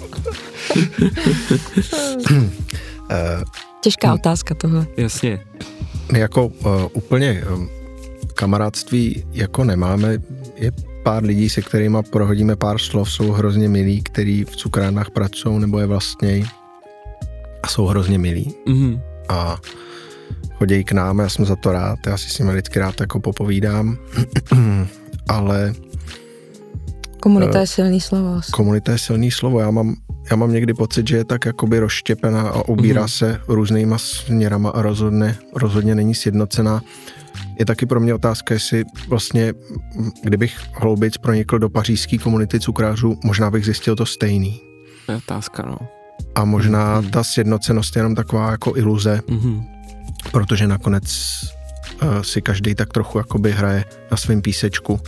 Eh, Těžká otázka tohle. Jasně. My jako uh, úplně um, kamarádství jako nemáme. Je pár lidí, se kterými prohodíme pár slov, jsou hrozně milí, který v cukrárnách pracují nebo je vlastně a jsou hrozně milí. Mhm. A chodí k nám, já jsem za to rád, já si s nimi vždycky rád jako popovídám, ale Komunita Eh, je silný slovo. asi. komunita je silný slovo, já mám, já mám někdy pocit, že je tak jakoby rozštěpená a ubírá Mhm. se různýma směrama a rozhodně, rozhodně není sjednocená. Je taky pro mě otázka, jestli vlastně, kdybych hloubic pronikl do pařížské komunity cukrářů, možná bych zjistil to stejný. To je otázka, no. A možná Mhm. ta sjednocenost je jenom taková jako iluze, Mhm. protože nakonec uh, si každý tak trochu jakoby hraje na svém písečku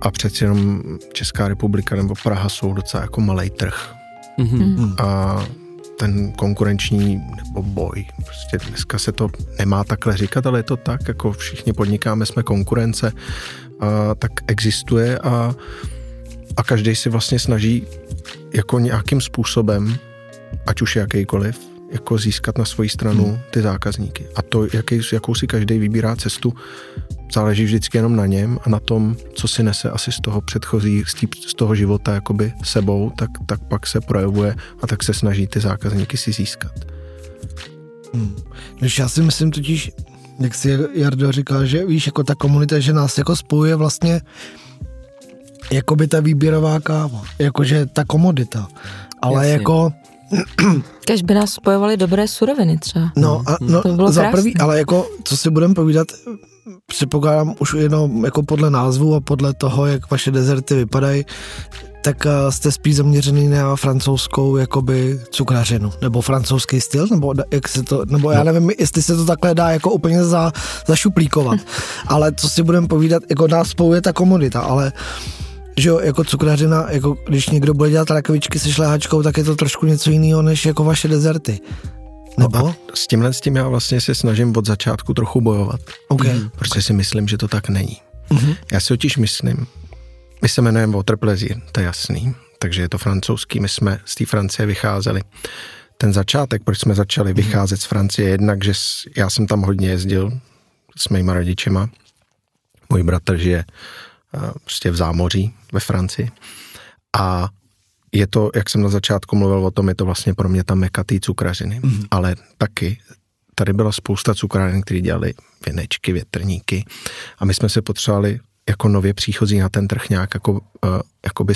a přeci jenom Česká republika nebo Praha jsou docela jako malý trh Mhm. a ten konkurenční nebo boj, prostě dneska se to nemá takhle říkat, ale je to tak, jako všichni podnikáme, jsme konkurence, a tak existuje a, a každý si vlastně snaží jako nějakým způsobem, ať už jakýkoliv, jako získat na svoji stranu Hmm. ty zákazníky. A to, jaký, jakou si každý vybírá cestu, záleží vždycky jenom na něm a na tom, co si nese asi z toho předchozí, z, tý, z toho života jakoby sebou, tak, tak pak se projevuje a tak se snaží ty zákazníky si získat. Hmm. Když já si myslím totiž, jak si Jardo říkal, že víš, jako ta komunita, že nás jako spojuje vlastně jako by ta výběrová káva, jakože ta komodita. Ale Jasně. jako, Kež by nás spojovaly dobré suroviny třeba. no, a, no To by bylo za krásné. prvý, ale jako, co si budeme povídat, předpokládám už jenom jako podle názvu a podle toho, jak vaše dezerty vypadají, tak eh, jste spíš zaměřený na francouzskou jakoby cukrařinu, nebo francouzský styl, nebo jak se to, nebo já nevím, jestli se to takhle dá jako úplně za, zašuplíkovat, ale co si budeme povídat, jako nás spojuje ta komodita, ale že jo, jako cukrařina, jako když někdo bude dělat rakovičky se šlehačkou, tak je to trošku něco jiného, než jako vaše dezerty. Nebo? No s tímhle s tím já vlastně se snažím od začátku trochu bojovat, OK. protože si myslím, že to tak není. Mhm. Já si totiž myslím, my se jmenujeme Water Pleasure, to je jasný, takže je to francouzský, my jsme z té Francie vycházeli. Ten začátek, proč jsme začali vycházet z Francie, je jednak, že já jsem tam hodně jezdil s mýma rodičema. Můj bratr žije prostě v zámoří ve Francii. A je to, jak jsem na začátku mluvil o tom, je to vlastně pro mě ta meka té cukrařiny. Mm. Ale taky tady byla spousta cukráren, které dělali věnečky, větrníky a my jsme se potřebovali jako nově příchozí na ten trh nějak jako, uh, jakoby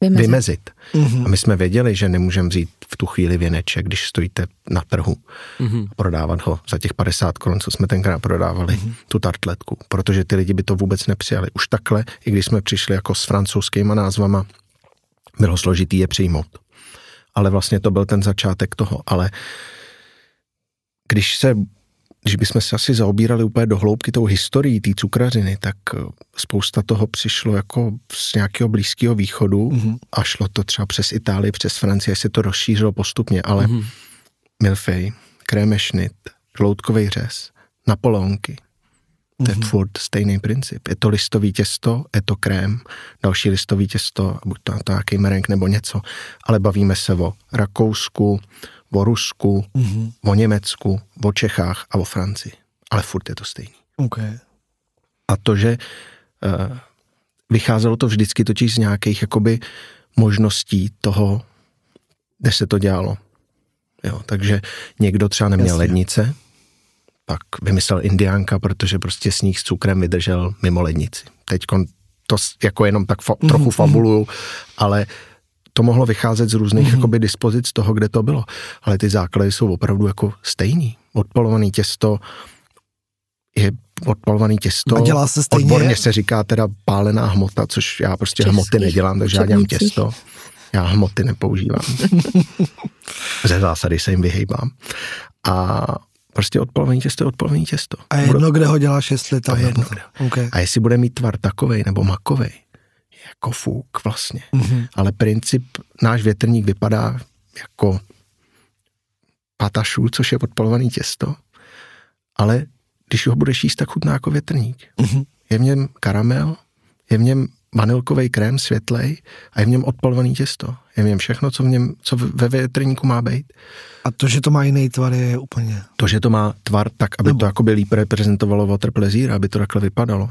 Vymezit. vymezit. Mhm. A my jsme věděli, že nemůžeme vzít v tu chvíli věneček, když stojíte na trhu Mhm. a prodávat ho za těch 50 korun, co jsme tenkrát prodávali, Mhm. tu tartletku, protože ty lidi by to vůbec nepřijali. Už takhle, i když jsme přišli jako s francouzskýma názvama, bylo složitý je přijmout. Ale vlastně to byl ten začátek toho. Ale když se když bychom se asi zaobírali úplně do hloubky tou historií té cukrařiny, tak eh, spousta toho přišlo jako z nějakého blízkého východu Mhm. a šlo to třeba přes Itálii, přes Francii, se to rozšířilo postupně, ale Mhm. milfej, krémešnit, žloutkový řez, napoleonky. To je furt stejný princip. Je to listový těsto, je to krém, další listový těsto, buď to, to nějaký merenk nebo něco, ale bavíme se o Rakousku, o Rusku, Mhm. o Německu, o Čechách a o Francii. Ale furt je to stejný. OK. A to, že uh, vycházelo to vždycky totiž z nějakých jakoby možností toho, kde se to dělalo. Jo, takže někdo třeba neměl Jasně. lednice, pak vymyslel indiánka, protože prostě sníh s cukrem vydržel mimo lednici. Teď to jako jenom tak fa- trochu fabuluju, ale to mohlo vycházet z různých mm-hmm. jakoby dispozic toho, kde to bylo. Ale ty základy jsou opravdu jako stejný. Odpalovaný těsto je odpalovaný těsto. A dělá se stejně? Odborně se říká teda pálená hmota, což já prostě Českých hmoty nedělám, takže já dělám těsto. Já hmoty nepoužívám. Ze zásady se jim vyhejbám. A prostě odpalovaný těsto je odpalovaný těsto. A je Bude- jedno, kde ho děláš, jestli tam To je jedno, Okay. a jestli bude mít tvar takovej nebo makovej, jako fuk vlastně. Mhm. Ale princip, náš větrník vypadá jako patašu, což je odpalovaný těsto, ale když ho budeš jíst, tak chutná jako větrník. Mhm. Je v něm karamel, je v něm vanilkový krém světlej a je v něm odpalovaný těsto. Je v něm všechno, co, v něm, co ve větrníku má být. A to, že to má jiný tvar, je úplně... To, že to má tvar tak, aby Nebo... to jakoby líp reprezentovalo water pleasure, aby to takhle vypadalo,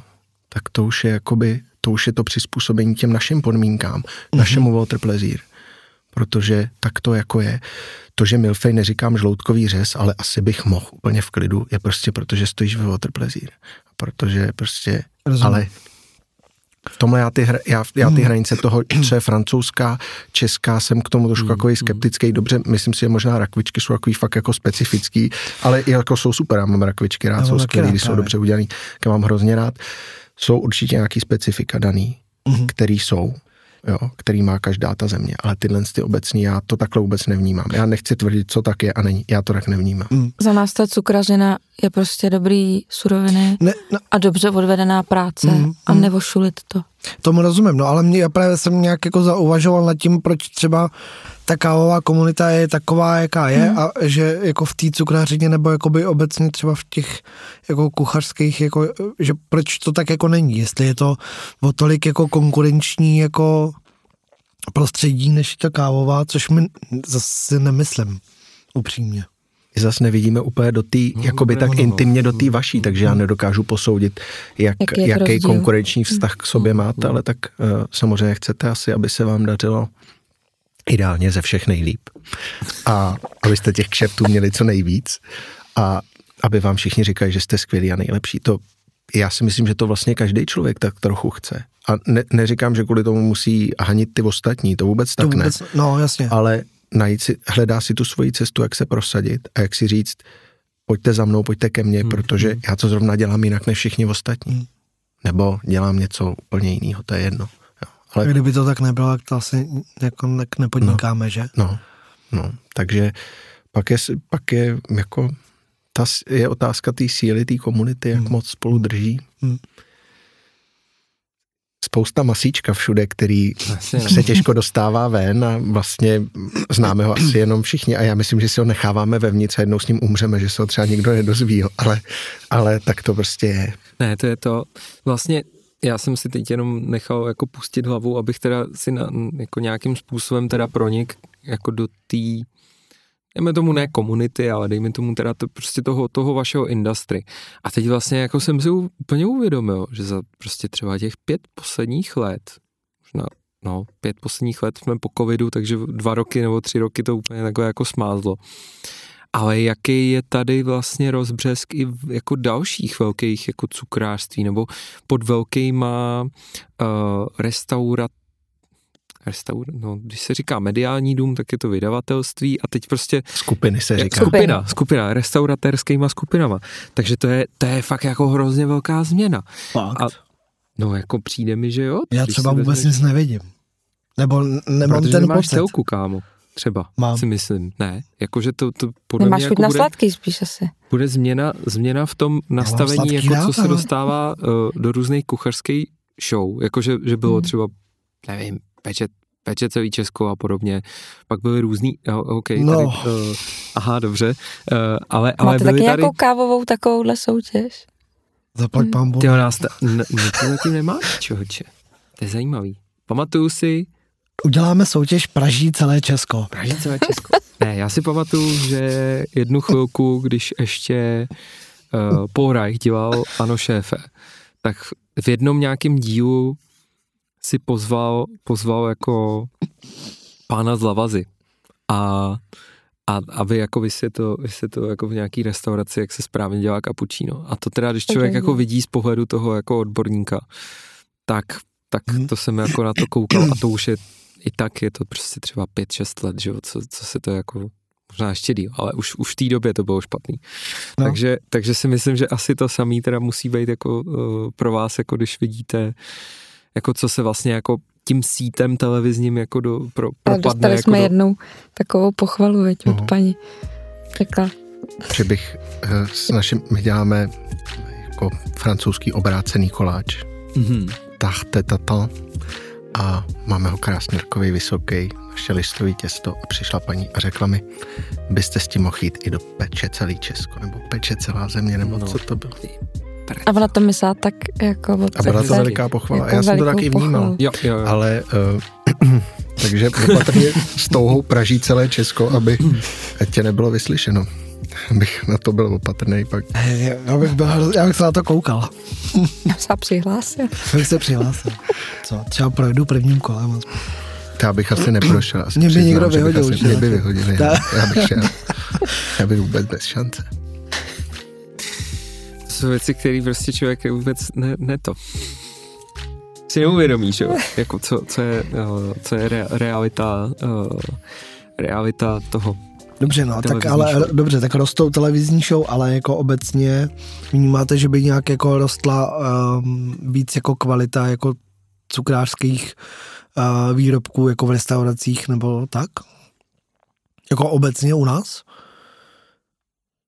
tak to už je jakoby, to už je to přizpůsobení těm našim podmínkám, mm-hmm. našemu water pleasure. Protože tak to jako je. To, že milfej neříkám žloutkový řez, ale asi bych mohl úplně v klidu, je prostě proto, že stojíš ve water pleasure. Protože prostě, Rozumím. ale v tomhle já ty, já, já ty hmm. hranice toho, co je francouzská, česká, jsem k tomu trošku takový hmm. skeptický. Dobře, myslím si, že možná rakvičky jsou takový fakt jako specifický, ale i jako jsou super, já mám rakvičky rád, já jsou skvělý, jsou dobře udělaný, mám hrozně rád. Jsou určitě nějaký specifika daný, mm-hmm. který jsou jo, který má každá ta země. Ale tyhle ty obecní, já to takhle vůbec nevnímám. Já nechci tvrdit, co tak je a není. Já to tak nevnímám. Mm. Za nás ta cukrařina je prostě dobrý suroviny ne, no. a dobře odvedená práce mm, a mm. nevošulit to. Tomu rozumím, no ale mě, já právě jsem nějak jako zauvažoval nad tím, proč třeba ta kávová komunita je taková, jaká je mm. a že jako v té cukrařině nebo jakoby obecně třeba v těch jako kuchařských, jako, že proč to tak jako není, jestli je to o tolik jako konkurenční jako prostředí než ta kávová, což mi zase nemyslím upřímně. My zase nevidíme úplně do té, no, jakoby tak intimně do té vaší, takže já nedokážu posoudit, jak, jak jaký rozdíl? konkurenční vztah k sobě máte, ale tak uh, samozřejmě chcete asi, aby se vám dařilo ideálně ze všech nejlíp. A abyste těch kšeftů měli co nejvíc a aby vám všichni říkají, že jste skvělí a nejlepší. To já si myslím, že to vlastně každý člověk tak trochu chce. A ne, neříkám, že kvůli tomu musí hanit ty ostatní, to vůbec to tak vůbec, ne. No, jasně. Ale najít si, hledá si tu svoji cestu, jak se prosadit a jak si říct, pojďte za mnou, pojďte ke mně, hmm. protože hmm. já to zrovna dělám jinak než všichni ostatní. Hmm. Nebo dělám něco úplně jiného, to je jedno. Ale... Kdyby to tak nebylo, tak to asi jako ne, nepodnikáme, no, že? No, no, takže pak je, pak je jako, ta je otázka té síly, té komunity, jak hmm. moc spolu drží. Hmm. Spousta masíčka všude, který se těžko dostává ven a vlastně známe ho asi jenom všichni a já myslím, že si ho necháváme vevnitř a jednou s ním umřeme, že se ho třeba nikdo nedozví, ale, ale tak to prostě je. Ne, to je to, vlastně já jsem si teď jenom nechal jako pustit hlavu, abych teda si na, jako nějakým způsobem teda pronik jako do té, dejme tomu ne komunity, ale dejme tomu teda to, prostě toho, toho vašeho industry. A teď vlastně jako jsem si úplně uvědomil, že za prostě třeba těch pět posledních let, možná no, pět posledních let jsme po covidu, takže dva roky nebo tři roky to úplně takové jako smázlo ale jaký je tady vlastně rozbřesk i v, jako dalších velkých jako cukrářství nebo pod velkýma uh, restaurat restaur, no, když se říká mediální dům, tak je to vydavatelství a teď prostě... Skupiny se říká. Skupina, skupina, restauratérskýma skupinama. Takže to je, to je fakt jako hrozně velká změna. Fakt. A, no jako přijde mi, že jo. Já třeba vůbec nic nevidím. Nebo nemám Protože ten pocit. Telku, kámo. Třeba, Mám. si myslím. Ne, jakože to, to podle Nemáš mě jako na bude, sladký spíš asi. Bude změna, změna v tom nastavení, jako co se dostává uh, do různých kuchařských show. Jakože že bylo hmm. třeba, nevím, peče, peče celý Česko a podobně. Pak byly různý, uh, OK, no. tady, uh, aha, dobře, uh, ale, ale Máte byly taky tady... nějakou kávovou takovouhle soutěž? Zaplať hmm. pán Ty nás, ta, ne, ne, to zatím nemá, čohoče. To je zajímavý. Pamatuju si, Uděláme soutěž Praží celé Česko. Praží celé Česko. Ne, já si pamatuju, že jednu chvilku, když ještě uh, Paul Reich dělal Ano šéfe, tak v jednom nějakém dílu si pozval, pozval jako pána z Lavazy a, a aby jako vysvětlil, vysvětlil jako v nějaký restauraci, jak se správně dělá cappuccino. A to teda, když člověk okay. jako vidí z pohledu toho jako odborníka, tak, tak hmm. to jsem jako na to koukal a to už je i tak je to prostě třeba 5-6 let, že jo, co, co se to jako možná ještě díl, ale už, už v té době to bylo špatný. No. Takže, takže si myslím, že asi to samý teda musí být jako uh, pro vás, jako když vidíte, jako co se vlastně jako tím sítem televizním jako do, pro, propadne. Dostali jako jsme do... jednou takovou pochvalu, veď, od uh-huh. paní. Řekla. Že bych uh, s naším, my děláme jako francouzský obrácený koláč. Mm-hmm. Tarte tatin a máme ho krásně takový vysoký, ještě listový těsto a přišla paní a řekla mi, byste s tím mohl jít i do peče celý Česko, nebo peče celá země, nebo no. co to bylo. A ona to myslela tak jako... A byla to veliká pochvala. Jako Já jsem to taky vnímal. Jo, jo, jo. Ale uh, takže opatrně s touhou praží celé Česko, aby tě nebylo vyslyšeno. Bych na to byl opatrný pak. Já bych, byl, já bych se na to koukal. Já se přihlásil. Já bych se přihlásil. Co? Třeba projdu prvním kolem. Já bych asi neprošel. Asi Mě by přiznám, někdo vyhodil Asi, mě by vyhodili. Ta- Já, já bych šel. Já bych vůbec bez šance. To jsou věci, které prostě člověk vůbec ne, ne to. Si neuvědomí, že jo? Jako co, co je, uh, co je re, realita, uh, realita toho. Dobře, no, tak ale, show. dobře, tak rostou televizní show, ale jako obecně vnímáte, že by nějak jako rostla um, víc jako kvalita jako cukrářských uh, výrobků jako v restauracích nebo tak? Jako obecně u nás?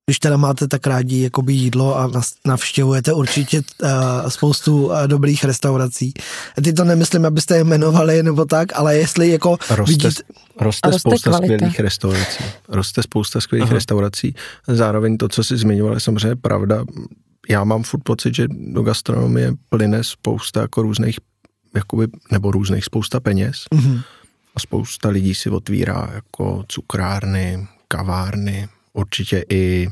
Když teda máte tak rádi jakoby jídlo a navštěvujete určitě uh, spoustu uh, dobrých restaurací. Ty to nemyslím, abyste je jmenovali nebo tak, ale jestli jako Roste, vidíte... roste, roste spousta kvalita. skvělých restaurací. Roste spousta skvělých Aha. restaurací. Zároveň to, co si zmiňoval, je samozřejmě pravda. Já mám furt pocit, že do gastronomie plyne spousta jako různých, jakoby, nebo různých spousta peněz Mhm. a spousta lidí si otvírá jako cukrárny, kavárny, určitě i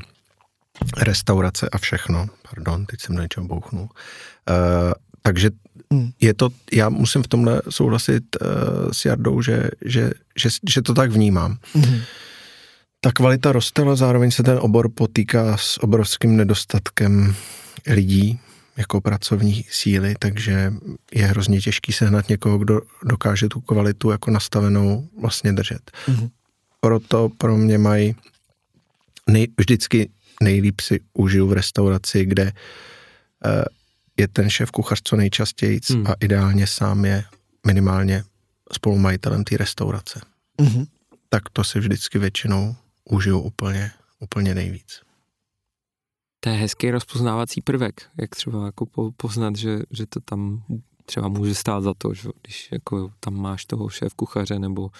restaurace a všechno. Pardon, teď jsem do něčeho bouchnul. Uh, takže Hmm. je to, já musím v tomhle souhlasit uh, s Jardou, že, že, že, že to tak vnímám. Mhm. Ta kvalita roste, ale zároveň se ten obor potýká s obrovským nedostatkem lidí jako pracovní síly, takže je hrozně těžký sehnat někoho, kdo dokáže tu kvalitu jako nastavenou vlastně držet. Mhm. Proto pro mě mají nej, vždycky nejlíp si užiju v restauraci, kde eh, je ten šéf kuchař co nejčastěji Hmm. a ideálně sám je minimálně spolumajitelem té restaurace. Mhm. Tak to si vždycky většinou užiju úplně, úplně nejvíc. To je hezký rozpoznávací prvek, jak třeba jako po, poznat, že, že to tam třeba může stát za to, že když jako tam máš toho šéf kuchaře nebo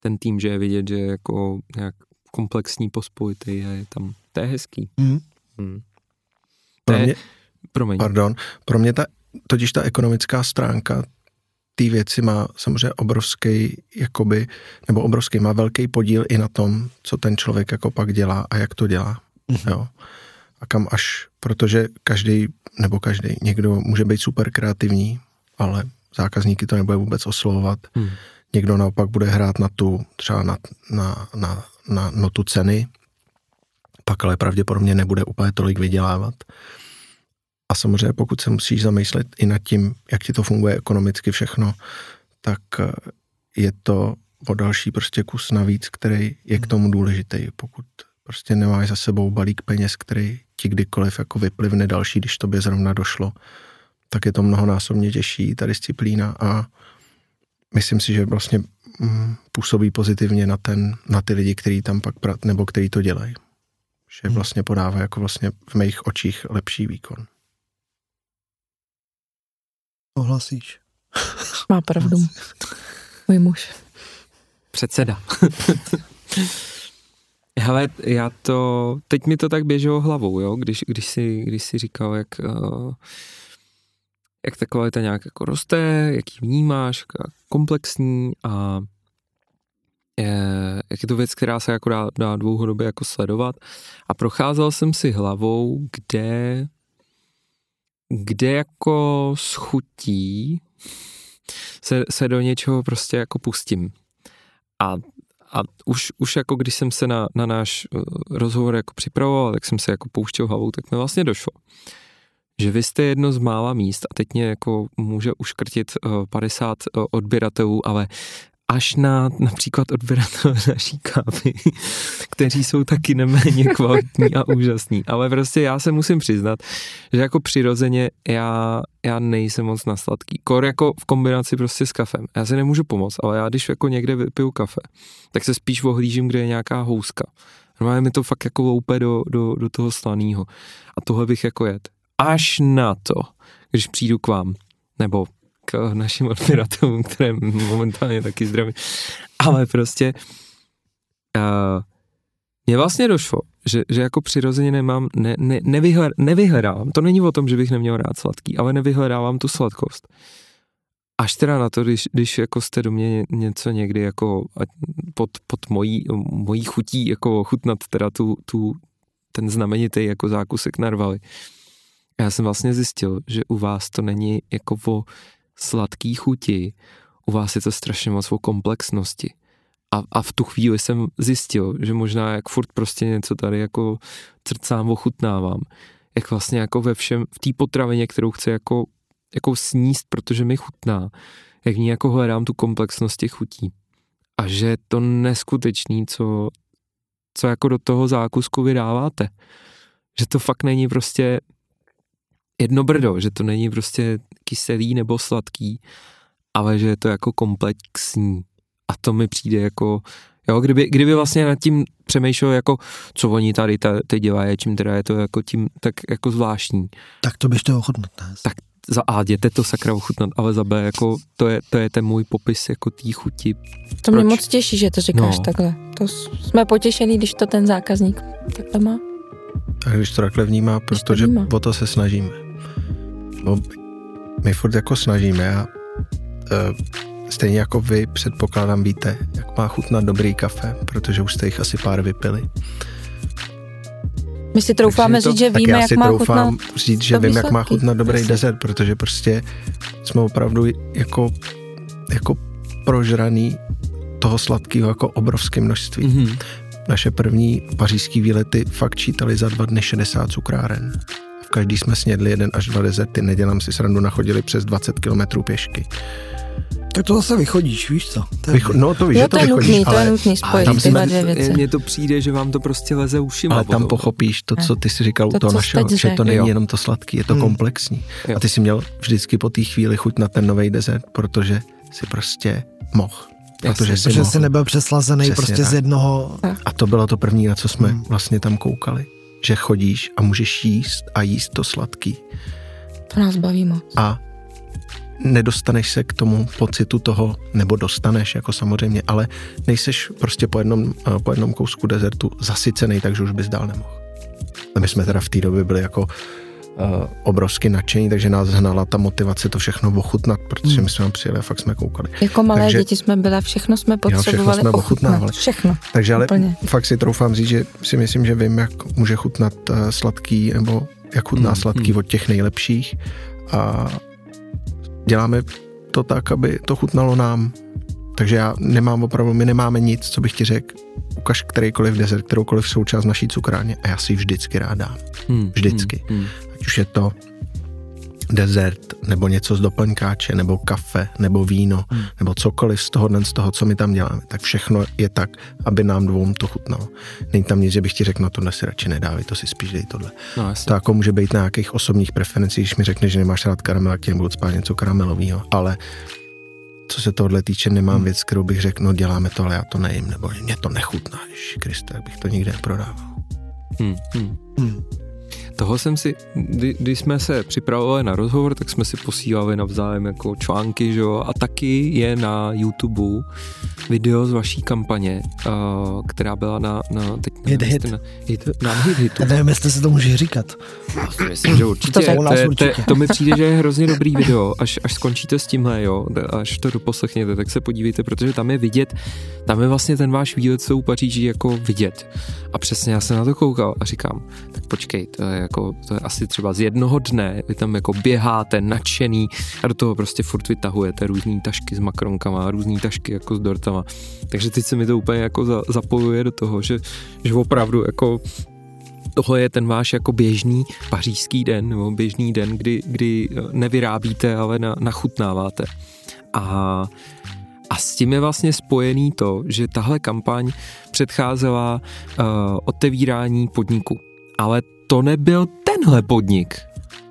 ten tým, že je vidět, že jako nějak komplexní pospolitý a je tam, to je hezký. Mhm. Hmm. To Pro je, mě, promiň. pardon, pro mě ta, totiž ta ekonomická stránka té věci má samozřejmě obrovský, jakoby, nebo obrovský, má velký podíl i na tom, co ten člověk jako pak dělá a jak to dělá. Mhm. Jo. A kam až, protože každý, nebo každý, někdo může být super kreativní, ale zákazníky to nebude vůbec oslovovat. Hmm. Někdo naopak bude hrát na tu, třeba na, na, na, na notu ceny, pak ale pravděpodobně nebude úplně tolik vydělávat. A samozřejmě pokud se musíš zamyslet i nad tím, jak ti to funguje ekonomicky všechno, tak eh, je to o další prostě kus navíc, který je k tomu důležitý. Pokud prostě nemáš za sebou balík peněz, který ti kdykoliv jako vyplivne další, když tobě zrovna došlo, tak je to mnohonásobně těžší, ta disciplína a myslím si, že vlastně působí pozitivně na, ten, na ty lidi, kteří tam pak, pra, nebo kteří to dělají. Že Hmm. vlastně podává jako vlastně v mých očích lepší výkon. Souhlasíš. Má pravdu. Můj muž. Předseda. Hele, já to, teď mi to tak běželo hlavou, jo, když, když, si, když si říkal, jak, uh, jak ta kvalita nějak jako roste, jak ji vnímáš, jak komplexní a je, jak je to věc, která se jako dá, dá dlouhodobě jako sledovat. A procházel jsem si hlavou, kde, kde jako schutí se, se do něčeho prostě jako pustím. A, a už, už jako když jsem se na, na náš uh, rozhovor jako připravoval, tak jsem se jako pouštěl hlavou, tak mi vlastně došlo, že vy jste jedno z mála míst a teď mě jako může uškrtit uh, 50 uh, odběratelů, ale až na například odběratele naší kávy, kteří jsou taky neméně kvalitní a úžasní. Ale prostě já se musím přiznat, že jako přirozeně já, já nejsem moc na sladký. Kor jako v kombinaci prostě s kafem. Já si nemůžu pomoct, ale já když jako někde vypiju kafe, tak se spíš ohlížím, kde je nějaká houska. Normálně mi to fakt jako loupe do, do, do toho slaného. A tohle bych jako jet. Až na to, když přijdu k vám, nebo k našim odběratelům, které momentálně taky zdravím. Ale prostě uh, mně vlastně došlo, že, že jako přirozeně nemám, ne, ne, nevyhled, nevyhledávám, to není o tom, že bych neměl rád sladký, ale nevyhledávám tu sladkost. Až teda na to, když, když jako jste do mě něco někdy jako pod, pod mojí, mojí chutí jako chutnat teda tu, tu, ten znamenitý jako zákusek narvali. Já jsem vlastně zjistil, že u vás to není jako o sladký chuti, u vás je to strašně moc o komplexnosti. A, a v tu chvíli jsem zjistil, že možná jak furt prostě něco tady jako crcám, ochutnávám, jak vlastně jako ve všem, v té potravině, kterou chci jako, jako sníst, protože mi chutná, jak v ní jako hledám tu komplexnost těch chutí. A že je to neskutečný, co, co jako do toho zákusku vydáváte. Že to fakt není prostě jedno brdo, že to není prostě kyselý nebo sladký, ale že je to jako komplexní. A to mi přijde jako, jo, kdyby, kdyby vlastně nad tím přemýšlel jako, co oni tady teď dělají, čím teda je to jako tím tak jako zvláštní. Tak to byste ochotnat. Tak za A jděte to sakra ochutnat, ale za B jako to je, to je ten můj popis jako té chuti. To mě moc těší, že to říkáš no. takhle. To jsme potěšení, když to ten zákazník takhle má. A když to takhle vnímá, protože to vnímá. o to se snažíme. No, my furt jako snažíme a uh, stejně jako vy předpokládám víte, jak má chutnat dobrý kafe, protože už jste jich asi pár vypili. My si troufáme to, říct, že víme, jak má chutnat říct, že vím, jak má chutnat dobrý Jasně. desert, protože prostě jsme opravdu jako, jako prožraný toho sladkého jako obrovské množství. Mm-hmm. Naše první pařížské výlety fakt čítali za dva dny 60 cukráren. V každý jsme snědli jeden až dva dezerty, nedělám si srandu, nachodili přes 20 kilometrů pěšky. Tak to zase vychodíš, víš co? To je... Vycho- no to víš, jo, že to, to je vychodíš, nutný, ale... to je nutný spojit tam tyhle dvě věci. Mně to přijde, že vám to prostě leze ušima. Ale tam pochopíš to, co ty si říkal to, u toho našeho, že to není jo. jenom to sladký, je to hmm. komplexní. Jo. A ty si měl vždycky po té chvíli chuť na ten nový dezert, protože si prostě mohl. Protože, jsi, protože jsi nebyl přeslazený Přesně prostě tak. z jednoho... A to bylo to první, na co jsme hmm. vlastně tam koukali. Že chodíš a můžeš jíst a jíst to sladký. To nás baví moc. A nedostaneš se k tomu pocitu toho, nebo dostaneš, jako samozřejmě, ale nejseš prostě po jednom, eh, po jednom kousku dezertu zasycený, takže už bys dál nemohl. A my jsme teda v té době byli jako obrovsky nadšení, takže nás hnala ta motivace to všechno ochutnat, protože hmm. my jsme tam přijeli a fakt jsme koukali. Jako malé takže, děti jsme byli, všechno jsme potřebovali jo, všechno jsme ochutnat. Všechno. Takže ale Úplně. fakt si troufám říct, že si myslím, že vím, jak může chutnat uh, sladký, nebo jak chutná hmm. sladký hmm. od těch nejlepších a děláme to tak, aby to chutnalo nám. Takže já nemám opravdu, my nemáme nic, co bych ti řekl, ukaž kterýkoliv desert, kteroukoliv součást naší cukráně a já si ji vždycky rád dám. Hmm, vždycky. Hmm, hmm. Ať už je to dezert, nebo něco z doplňkáče, nebo kafe, nebo víno, hmm. nebo cokoliv z toho, z toho, co my tam děláme, tak všechno je tak, aby nám dvou to chutnalo. Není tam nic, že bych ti řekl, no to si radši nedávej, to si spíš dej tohle. No, to jako může být na nějakých osobních preferencích, když mi řekneš, že nemáš rád karamel, tak ti nebudu spát něco karamelového, ale co se tohle týče, nemám hmm. věc, kterou bych řekl, no děláme to, ale já to nejím, nebo mě to nechutná, Kriste, tak bych to nikdy neprodával. Hmm. Hmm. Hmm. Toho jsem si, kdy, když jsme se připravovali na rozhovor, tak jsme si posílali navzájem jako články, že jo, a taky je na YouTube video z vaší kampaně, uh, která byla na, na teď hit, hit. Na, hit, na hit hitu. Já nevím, jestli se to může říkat. Myslím, že určitě. To, to, to, určitě. to, mi přijde, že je hrozně dobrý video, až, až skončíte s tímhle, jo, až to doposlechněte, tak se podívejte, protože tam je vidět, tam je vlastně ten váš výlet jsou Paříží jako vidět. A přesně já jsem na to koukal a říkám, tak počkej, to je jako, to je asi třeba z jednoho dne, vy tam jako běháte nadšený a do toho prostě furt vytahujete různé tašky s makronkama, různé tašky jako s dortama. Takže teď se mi to úplně jako za, zapojuje do toho, že, že opravdu jako tohle je ten váš jako běžný pařížský den, nebo běžný den, kdy, kdy nevyrábíte, ale na, nachutnáváte. A a s tím je vlastně spojený to, že tahle kampaň předcházela uh, otevírání podniku. Ale to nebyl tenhle podnik.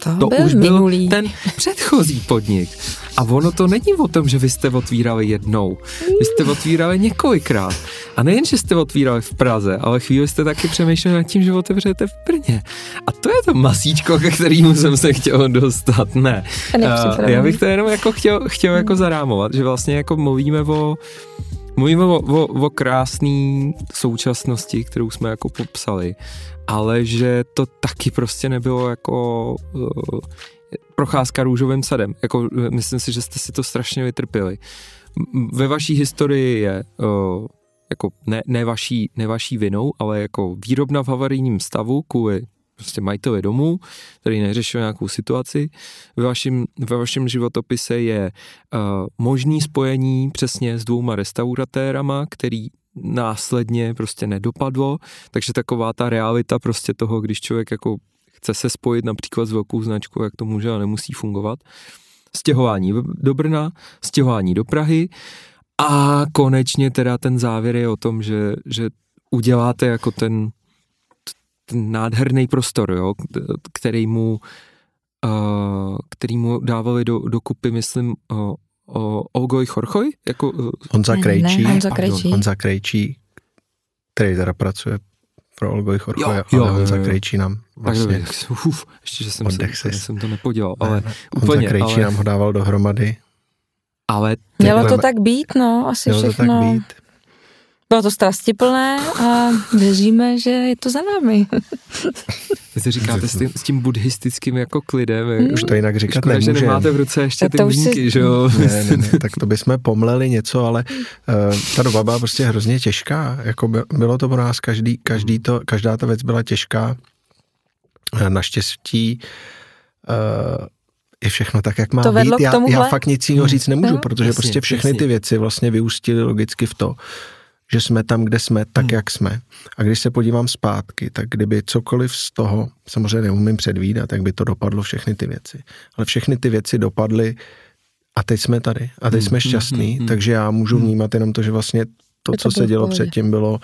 To, to byl už byl minulý. ten předchozí podnik. A ono to není o tom, že vy jste otvírali jednou. Vy jste otvírali několikrát. A nejen, že jste otvírali v Praze, ale chvíli jste taky přemýšleli nad tím, že otevřete v Brně. A to je to masíčko, ke kterému jsem se chtěl dostat. Ne. Uh, já bych to jenom jako chtěl, chtěl jako zarámovat, že vlastně jako mluvíme o Mluvíme o, o, o krásné současnosti, kterou jsme jako popsali, ale že to taky prostě nebylo jako uh, procházka růžovým sadem. Jako, myslím si, že jste si to strašně vytrpěli. Ve vaší historii je uh, jako ne, ne, vaší, ne vaší vinou, ale jako výrobna v havarijním stavu kvůli prostě majiteli domu, který neřešil nějakou situaci. Ve vašem, ve vašem životopise je uh, možný spojení přesně s dvouma restauratérama, který následně prostě nedopadlo, takže taková ta realita prostě toho, když člověk jako chce se spojit například s velkou značkou, jak to může a nemusí fungovat. Stěhování do Brna, stěhování do Prahy a konečně teda ten závěr je o tom, že, že uděláte jako ten ten nádherný prostor, jo, který mu, uh, který mu dávali do, do kupy, myslím, uh, uh, Olgoj Chorchoj? Jako, uh, Honza Krejčí. Ne, Honza Krejčí. Honza Krejčí, který teda pracuje pro Olgoj Chorchoj, ale jo, Honza Krejčí nám vlastně... Tak, uf, ještě, že jsem, se, jsem to nepodíval, ale ne, úplně. Honza Krejčí ale, nám ho dával dohromady. Ale Mělo to tak být, no, asi Mělo všechno. to tak být. Bylo to strastiplné a věříme, že je to za námi. Vy si říkáte s tím, s tím buddhistickým jako klidem. Hmm. Už to jinak říkat Škoda, že nemáte v ruce ještě ty už si- mlínky, že jo? Ne, ne, ne, tak to bychom pomleli něco, ale uh, ta doba byla prostě hrozně těžká. Jako by, bylo to pro nás, každý, každý to, každá ta věc byla těžká. Eh, Naštěstí uh, je všechno tak, jak má To vedlo být. Já, já fakt nic jiného říct nemůžu, No. protože Jasně, prostě všechny jasně. ty věci vlastně vyústily logicky v to, že jsme tam, kde jsme, tak, jak jsme. A když se podívám zpátky, tak kdyby cokoliv z toho, samozřejmě neumím předvídat, tak by to dopadlo všechny ty věci. Ale všechny ty věci dopadly a teď jsme tady. A teď jsme šťastní, takže já můžu vnímat jenom to, že vlastně to, to co se dělo pohodě. předtím, bylo,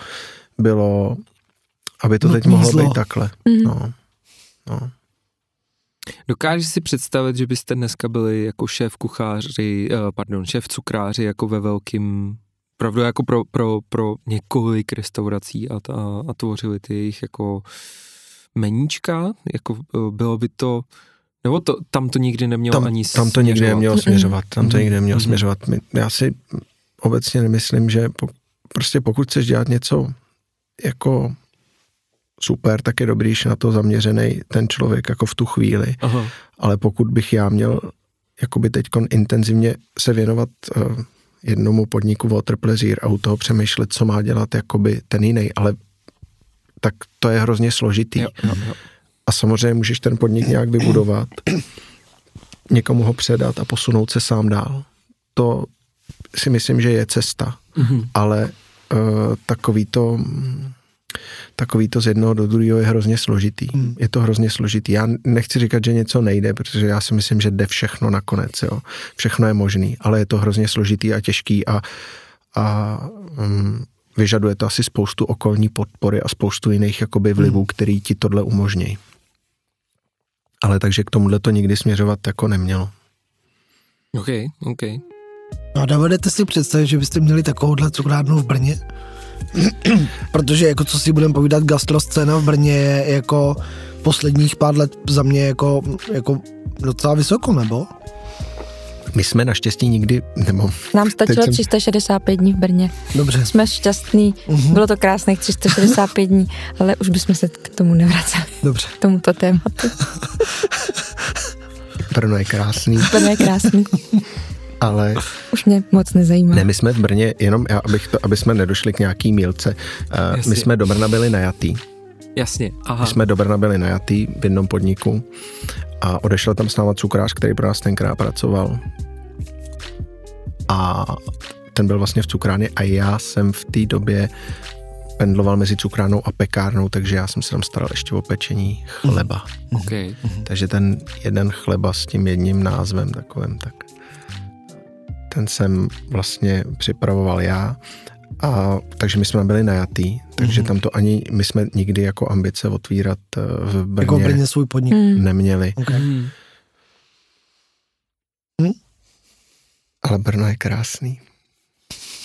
bylo aby to teď Nutný mohlo zlo. být takhle. Mhm. No. No. Dokážeš si představit, že byste dneska byli jako šéf kucháři, eh, pardon, šéf cukráři jako ve velkým, pravdu jako pro, pro, pro několik restaurací a, a, a tvořili ty jejich jako meníčka, jako eh, bylo by to, nebo to, tam to nikdy nemělo Tam, ani tam to nikdy směřovat. nemělo směřovat. Tam to Mhm. nikdy nemělo Mhm. směřovat. Já si obecně nemyslím, že po, prostě pokud chceš dělat něco jako super, tak je dobrý, když je na to zaměřený ten člověk jako v tu chvíli. Aha. Ale pokud bych já měl jakoby teď intenzivně se věnovat uh, jednomu podniku Water Pleasure a u toho přemýšlet, co má dělat jakoby ten jiný, ale tak to je hrozně složitý. Jo, jo, jo. A samozřejmě můžeš ten podnik nějak vybudovat, někomu ho předat a posunout se sám dál. To si myslím, že je cesta, Mhm. ale uh, takový to takový to z jednoho do druhého je hrozně složitý. Hmm. Je to hrozně složitý. Já nechci říkat, že něco nejde, protože já si myslím, že jde všechno nakonec. Jo. Všechno je možný, ale je to hrozně složitý a těžký a, a um, vyžaduje to asi spoustu okolní podpory a spoustu jiných jakoby vlivů, Hmm. který ti tohle umožní. Ale takže k tomuhle to nikdy směřovat jako nemělo. OK, OK. No a dovedete si představit, že byste měli takovouhle cukrárnu v Brně? Protože jako co si budeme povídat, gastroscéna v Brně je jako posledních pár let za mě jako, jako docela vysoko, nebo? My jsme naštěstí nikdy, nebo Nám stačilo jsem- 365 dní v Brně. Dobře. Jsme šťastní, Mhm. bylo to krásných 365 dní, ale už bychom se k tomu nevraceli, Dobře. k tomuto tématu. Brno je krásný, Brno je krásný, ale už mě moc nezajímá. ne, my jsme v Brně, jenom já, abych to, aby jsme nedošli k nějaký mílce, uh, Jasně. my jsme do Brna byli najatý. Jasně, aha. My jsme do Brna byli najatý v jednom podniku a odešel tam s náma cukrář, který pro nás tenkrát pracoval. A ten byl vlastně v cukrárně a já jsem v té době pendloval mezi cukrárnou a pekárnou, takže já jsem se tam staral ještě o pečení chleba. OK. Takže ten jeden chleba s tím jedním názvem takovým, tak ten jsem vlastně připravoval já. A, takže my jsme tam byli najatý, takže Mhm. tam to ani, my jsme nikdy jako ambice otvírat eh, v Brně, Jako v Brně svůj podnik. Hmm. neměli. Okay. Hmm. Ale Brno je krásný.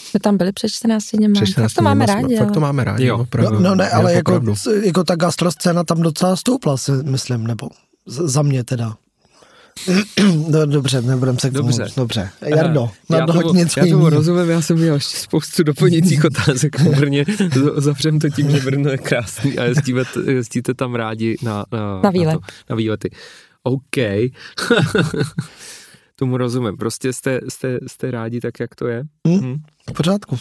Jsme tam byli před 14 dněma. Před Fakt 14 to máme rádi, Fakt to máme rádi, Jo. opravdu. No, no ne, ale jako, opravdu. jako ta gastroscéna tam docela stoupla, si myslím, nebo za mě teda. No, dobře, nebudem se k tomu. Dobře. Dobře. Jardo, já tomu, něco já tomu rozumím, já jsem měl ještě spoustu doplňujících otázek o Brně. Zavřem to tím, že Brno je krásný a jezdíte, jezdíte tam rádi na, na, Na výlet. Na, to, na výlety. OK. tomu rozumím. Prostě jste, jste, jste rádi tak, jak to je. Hm? Hm? V pořádku.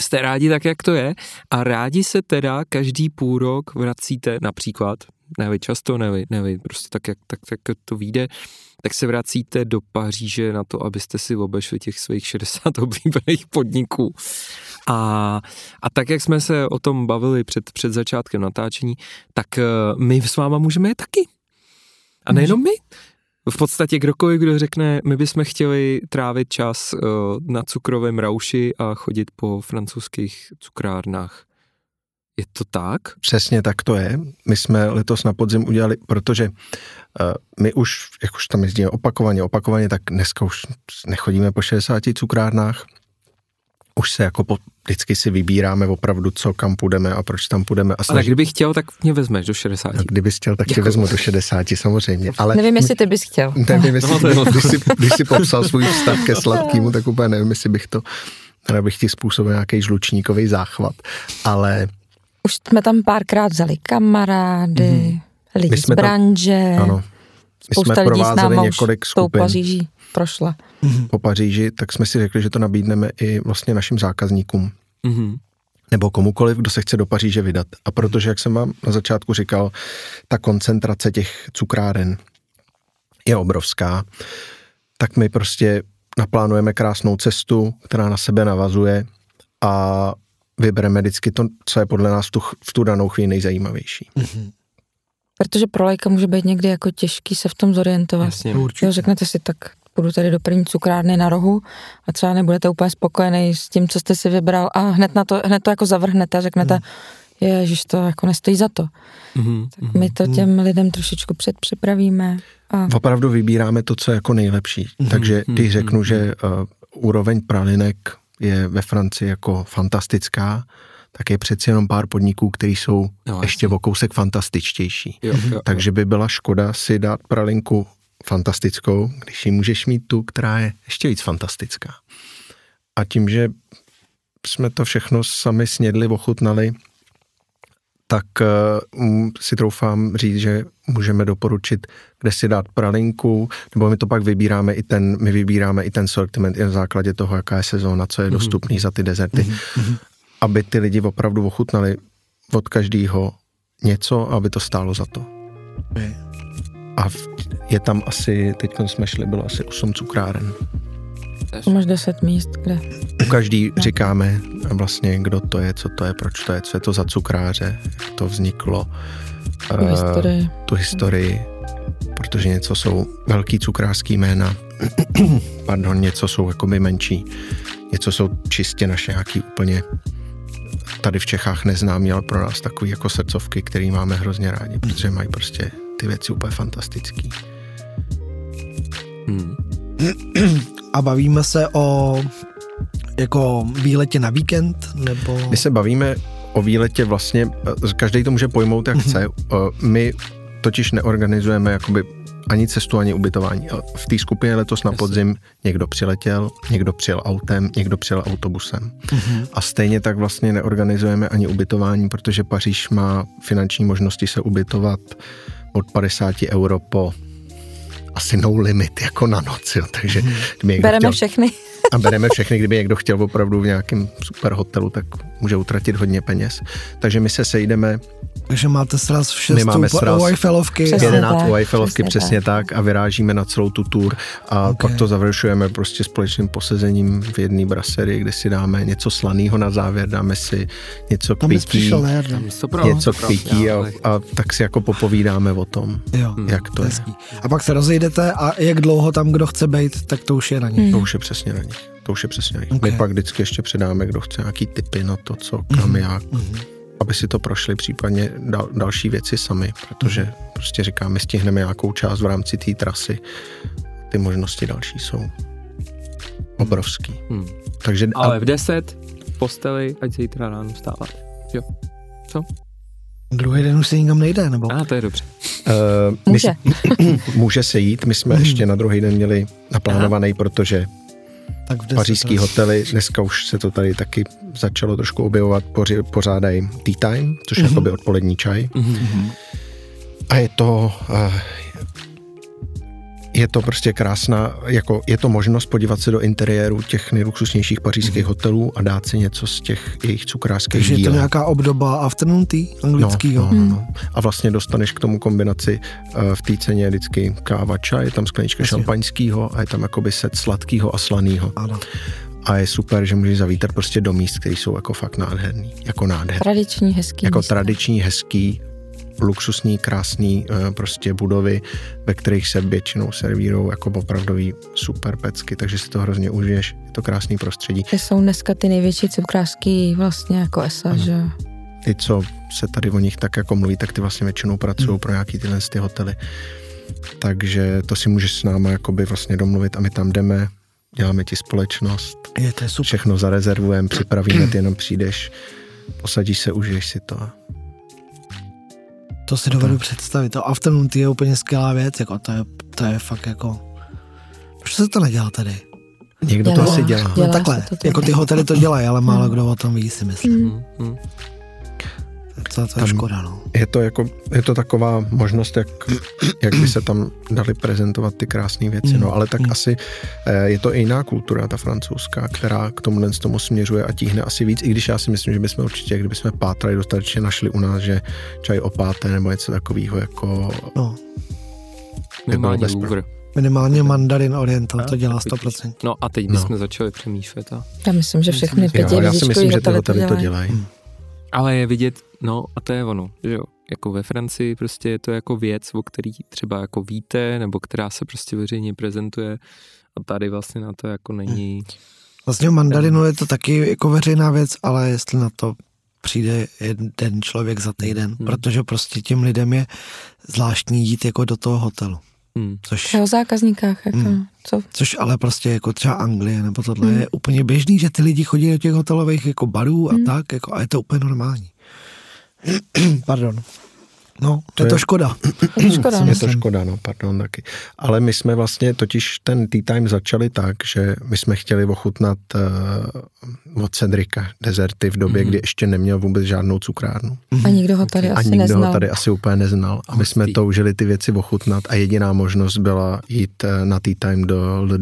Jste rádi tak, jak to je a rádi se teda každý půl rok vracíte například, ne vy často, ne vy, ne vy prostě tak, jak tak, tak to vyjde, tak se vracíte do Paříže na to, abyste si obešli těch svých 60 oblíbených podniků. A, a tak, jak jsme se o tom bavili před, před začátkem natáčení, tak eh, my s váma můžeme jet taky. A nejenom my. V podstatě kdokoliv, kdo řekne, my bychom chtěli trávit čas uh, na cukrovém rauši a chodit po francouzských cukrárnách. Je to tak? Přesně tak to je. My jsme letos na podzim udělali, protože uh, my už, jak už tam jezdíme opakovaně, opakovaně, tak dneska už nechodíme po 60 cukrárnách. Už se jako po, vždycky si vybíráme opravdu, co kam půjdeme a proč tam půjdeme. A Ale snaží, kdybych chtěl, tak mě vezmeš do 60. no, kdyby chtěl, tak tě Děkuju. vezmu do 60 samozřejmě. Ale Nevím, jestli ty bys chtěl. nevím, jestli, No, to je- když, jsi, když jsi popsal svůj vztah ke sladkému, tak úplně nevím, jestli bych to, teda bych ti způsobil nějaký žlučníkový záchvat. Ale Už jsme tam párkrát vzali kamarády, mm-hmm. Lidi My z jsme tam- branže. ano, my Spousta jsme lidí s provázeli náma několik tou skupin. Paříží prošla. po Paříži, tak jsme si řekli, že to nabídneme i vlastně našim zákazníkům Mhm. nebo komukoliv, kdo se chce do Paříže vydat. A protože, jak jsem vám na začátku říkal, ta koncentrace těch cukráren je obrovská, tak my prostě naplánujeme krásnou cestu, která na sebe navazuje a vybereme vždycky to, co je podle nás v tu, v tu danou chvíli nejzajímavější. Protože pro lajka může být někdy jako těžký se v tom zorientovat. Jasně. Určitě. Jo, řeknete si, tak půjdu tady do první cukrárny na rohu a třeba nebudete úplně spokojený s tím, co jste si vybral a hned, na to, hned to jako zavrhnete a řeknete, Hmm. ježiš, to jako nestojí za to. Mhm. Tak my to těm lidem trošičku předpřipravíme. A Opravdu vybíráme to, co je jako nejlepší. Takže když řeknu, že uh, úroveň pralinek je ve Francii jako fantastická, tak je přeci jenom pár podniků, který jsou No, ještě o kousek fantastičtější. Jo, jo, Takže by byla škoda si dát pralinku fantastickou, když ji můžeš mít tu, která je ještě víc fantastická. A tím, že jsme to všechno sami snědli, ochutnali, tak uh, si troufám říct, že můžeme doporučit, kde si dát pralinku, nebo my to pak vybíráme i ten, my vybíráme i ten sortiment i na základě toho, jaká je sezóna, co je dostupný za ty dezerty, aby ty lidi opravdu ochutnali od každého něco, aby to stálo za to. A v- je tam asi, teď jsme šli, bylo asi 8 cukráren. máš 10 míst, kde U každý říkáme vlastně, kdo to je, co to je, proč to je, co je to za cukráře, jak to vzniklo, tu historii. tu historii, protože něco jsou velký cukrářský jména, pardon, něco jsou jakoby menší, něco jsou čistě naše nějaký úplně tady v Čechách neznámý, ale pro nás takový jako srdcovky, který máme hrozně rádi, protože mají prostě ty věci úplně fantastický. Hmm. A bavíme se o jako výletě na víkend, nebo... My se bavíme o výletě vlastně, každý to může pojmout, jak chce. Eh, My totiž neorganizujeme jakoby ani cestu, ani ubytování. V té skupině letos na podzim někdo přiletěl, někdo přijel autem, někdo přijel autobusem. A stejně tak vlastně neorganizujeme ani ubytování, protože Paříž má finanční možnosti se ubytovat od 50 euro po asi no limit jako na noc, jo. takže kdyby někdo Bereme chtěl, všechny. a bereme všechny, kdyby někdo chtěl opravdu v nějakém super hotelu, tak může utratit hodně peněz. Takže my se sejdeme, Takže máte sraz v My 6 máme sraz. u Eiffelovky. Tak. 11 u Eiffelovky, přesně přesně tak. a vyrážíme na celou tu tour a Ok. pak to završujeme prostě společným posezením v jedné braserii, kde si dáme něco slaného na závěr, dáme si něco k Tam bys pití, pro, něco to k pití a, a tak si jako popovídáme o tom, Jo. jak to je. Hezký. A pak se rozejdete a jak dlouho tam kdo chce být, tak to už je na něj. To už je přesně na nich. To už je přesně na nich. Ok. My pak vždycky ještě předáme, kdo chce nějaký tipy na to, co, kam, jak, aby si to prošli případně dal, další věci sami, protože prostě říkám, my stihneme nějakou část v rámci té trasy. Ty možnosti další jsou obrovský. Hmm. Takže Ale v 10 v posteli, ať zítra ráno vstávat. Jo. Co? Druhý den už se nikam nejde, nebo? A to je dobře. Uh, Může. My, může se jít, my jsme ještě na druhý den měli naplánovaný, protože tak v pařížský hotely, dneska už se to tady taky začalo trošku objevovat, poři, pořádají tea time, což je jakoby odpolední čaj. Mhm. A je to, eh, je to prostě krásná, jako je to možnost podívat se do interiéru těch nejluxusnějších pařížských hotelů a dát si něco z těch jejich cukrářských Takže je to dílů. nějaká obdoba afternoon tea anglickýho. No, no, no, no. A vlastně dostaneš k tomu kombinaci uh, v té ceně vždycky káva, čaj, je tam sklenička Jasně. šampaňského a je tam jakoby set sladkého a slaného. Ano. A je super, že můžeš zavítat prostě do míst, které jsou jako fakt nádherný, jako nádherný. Tradiční, hezký Jako místo. tradiční, hezký, luxusní, krásný eh, prostě budovy, ve kterých se většinou servírují jako opravdový super pecky, takže si to hrozně užiješ, je to krásný prostředí. Že jsou dneska ty největší cukrářský vlastně jako ESA, že jo. ty, co se tady o nich tak jako mluví, tak ty vlastně většinou pracují Hmm. pro nějaký tyhle ty hotely. Takže to si můžeš s náma jakoby vlastně domluvit a my tam jdeme, děláme ti společnost, Je to je super. všechno zarezervujeme, připravíme, ty jenom přijdeš, posadíš se, užiješ si to. To si dovedu představit. To afternoon tea je úplně skvělá věc, jako to je, to je fakt jako... Proč se to nedělá tady? Někdo to Dělá. asi dělá. Dělá no takhle, to tady. jako ty hotely to dělají, ale málo kdo o tom ví, si myslím. Mhm. Mhm. To, to je Tam- škoda, no. Je to, jako, je to taková možnost, jak, jak by se tam dali prezentovat ty krásné věci. Mm, No, ale tak mm. asi eh, je to i jiná kultura, ta francouzská, která k tomu z tomu směřuje a tíhne asi víc, i když já si myslím, že bychom určitě, kdybychom pátrali dostatečně, našli u nás, že čaj opáté nebo něco takového, jako no. Minimálně bez- Louvre. Minimálně Mandarin Oriental to dělá 100%. No a teď No. bychom začali přemýšlet. A... Já myslím, že všechny pěti já si myslím, že ty hotely to dělají. dělají. Ale je vidět, no a to je ono, že jo, jako ve Francii prostě je to jako věc, o který třeba jako víte, nebo která se prostě veřejně prezentuje a tady vlastně na to jako není, Vlastně v Mandarinu je to taky jako veřejná věc, ale jestli na to přijde jeden člověk za týden, Hmm. protože prostě těm lidem je zvláštní jít jako do toho hotelu. hmm. Což, O zákazníkách, jako, Hmm. co? což ale prostě jako třeba Anglie nebo tohle Hmm. je úplně běžný, že ty lidi chodí do těch hotelových jako barů a Hmm. tak, jako, a je to úplně normální. Pardon. No, To je to škoda. Je to škoda, no. Je to škoda, no, pardon, taky. Ale my jsme vlastně totiž ten tea time začali tak, že my jsme chtěli ochutnat uh, od Cedrika dezerty v době, Mhm. kdy ještě neměl vůbec žádnou cukrárnu. A nikdo ho tady a asi nikdo neznal. ho tady asi úplně neznal. A my jsme toužili ty věci ochutnat a jediná možnost byla jít eh, na tea time do Le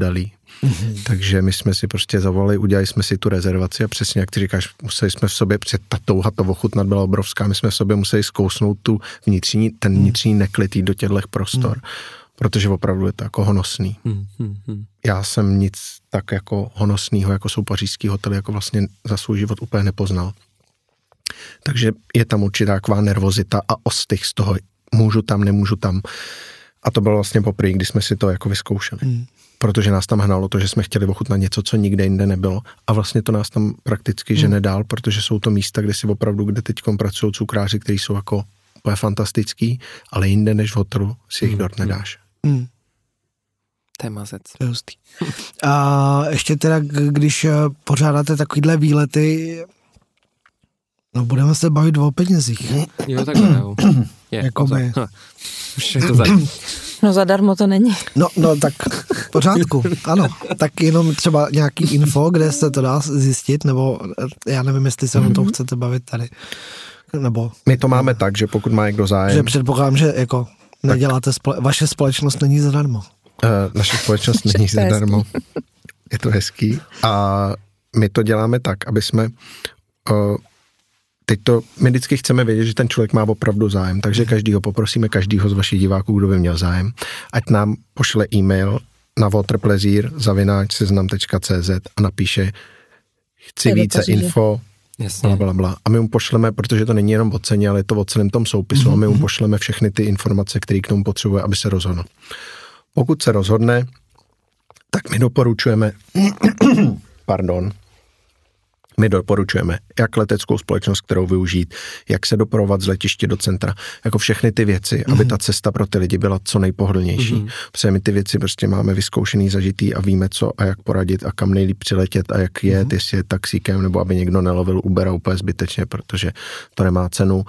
Takže my jsme si prostě zavolali, udělali jsme si tu rezervaci a přesně jak ty říkáš, museli jsme v sobě, protože ta touha to ochutnat byla obrovská, my jsme v sobě museli zkousnout tu vnitřní, ten vnitřní neklid jít do těchto prostor, protože opravdu je to jako honosný. Hmm, hmm, hmm. Já jsem nic tak jako honosného, jako jsou pařížský hotely, jako vlastně za svůj život úplně nepoznal. Takže je tam určitá taková nervozita a ostych z toho, můžu tam, nemůžu tam. A to bylo vlastně poprvé, kdy jsme si to jako vyzkoušeli. Hmm. Protože nás tam hnalo to, že jsme chtěli ochutnat něco, co nikde jinde nebylo. A vlastně to nás tam prakticky žene dál, protože jsou to místa, kde si opravdu, kde teď pracují cukráři, kteří jsou jako úplně fantastický, ale jinde než v hotelu si jich dort nedáš. Hmm. To je mazec. To je hustý. A ještě teda, když eh, pořádáte takovýhle výlety, no budeme se bavit o penězích. Jo, takhle, jo. Je, Jakoby. Už je to za... No zadarmo to není. No, no tak pořádku, ano. Tak jenom třeba nějaký info, kde se to dá zjistit, nebo eh, já nevím, jestli se o tom chcete bavit tady. Nebo, My to máme tak, že pokud má někdo že zájem, předpokládám, že jako neděláte, spole- vaše společnost není zadarmo. Uh, naše společnost není zadarmo. Je to hezký. A my to děláme tak, aby jsme uh, teď to, my vždycky chceme vědět, že ten člověk má opravdu zájem, takže každýho poprosíme, každýho z vašich diváků, kdo by měl zájem, ať nám pošle e-mail na waterpleasure zavináč seznam.cz a napíše chci to více pořídě. info, Jasně. bla, bla, bla. A my mu pošleme, protože to není jenom o ceně, ale je to o celém tom soupisu, a my mu pošleme všechny ty informace, které k tomu potřebuje, aby se rozhodl. Pokud se rozhodne, tak my doporučujeme, pardon, my doporučujeme, jak leteckou společnost, kterou využít, jak se dopravovat z letiště do centra, jako všechny ty věci, aby ta cesta pro ty lidi byla co nejpohodlnější. Mhm. Protože my ty věci prostě máme vyzkoušený, zažitý a víme co a jak poradit a kam nejlíp přiletět a jak jet, jestli je taxíkem, nebo aby někdo nelovil Ubera úplně zbytečně, protože to nemá cenu.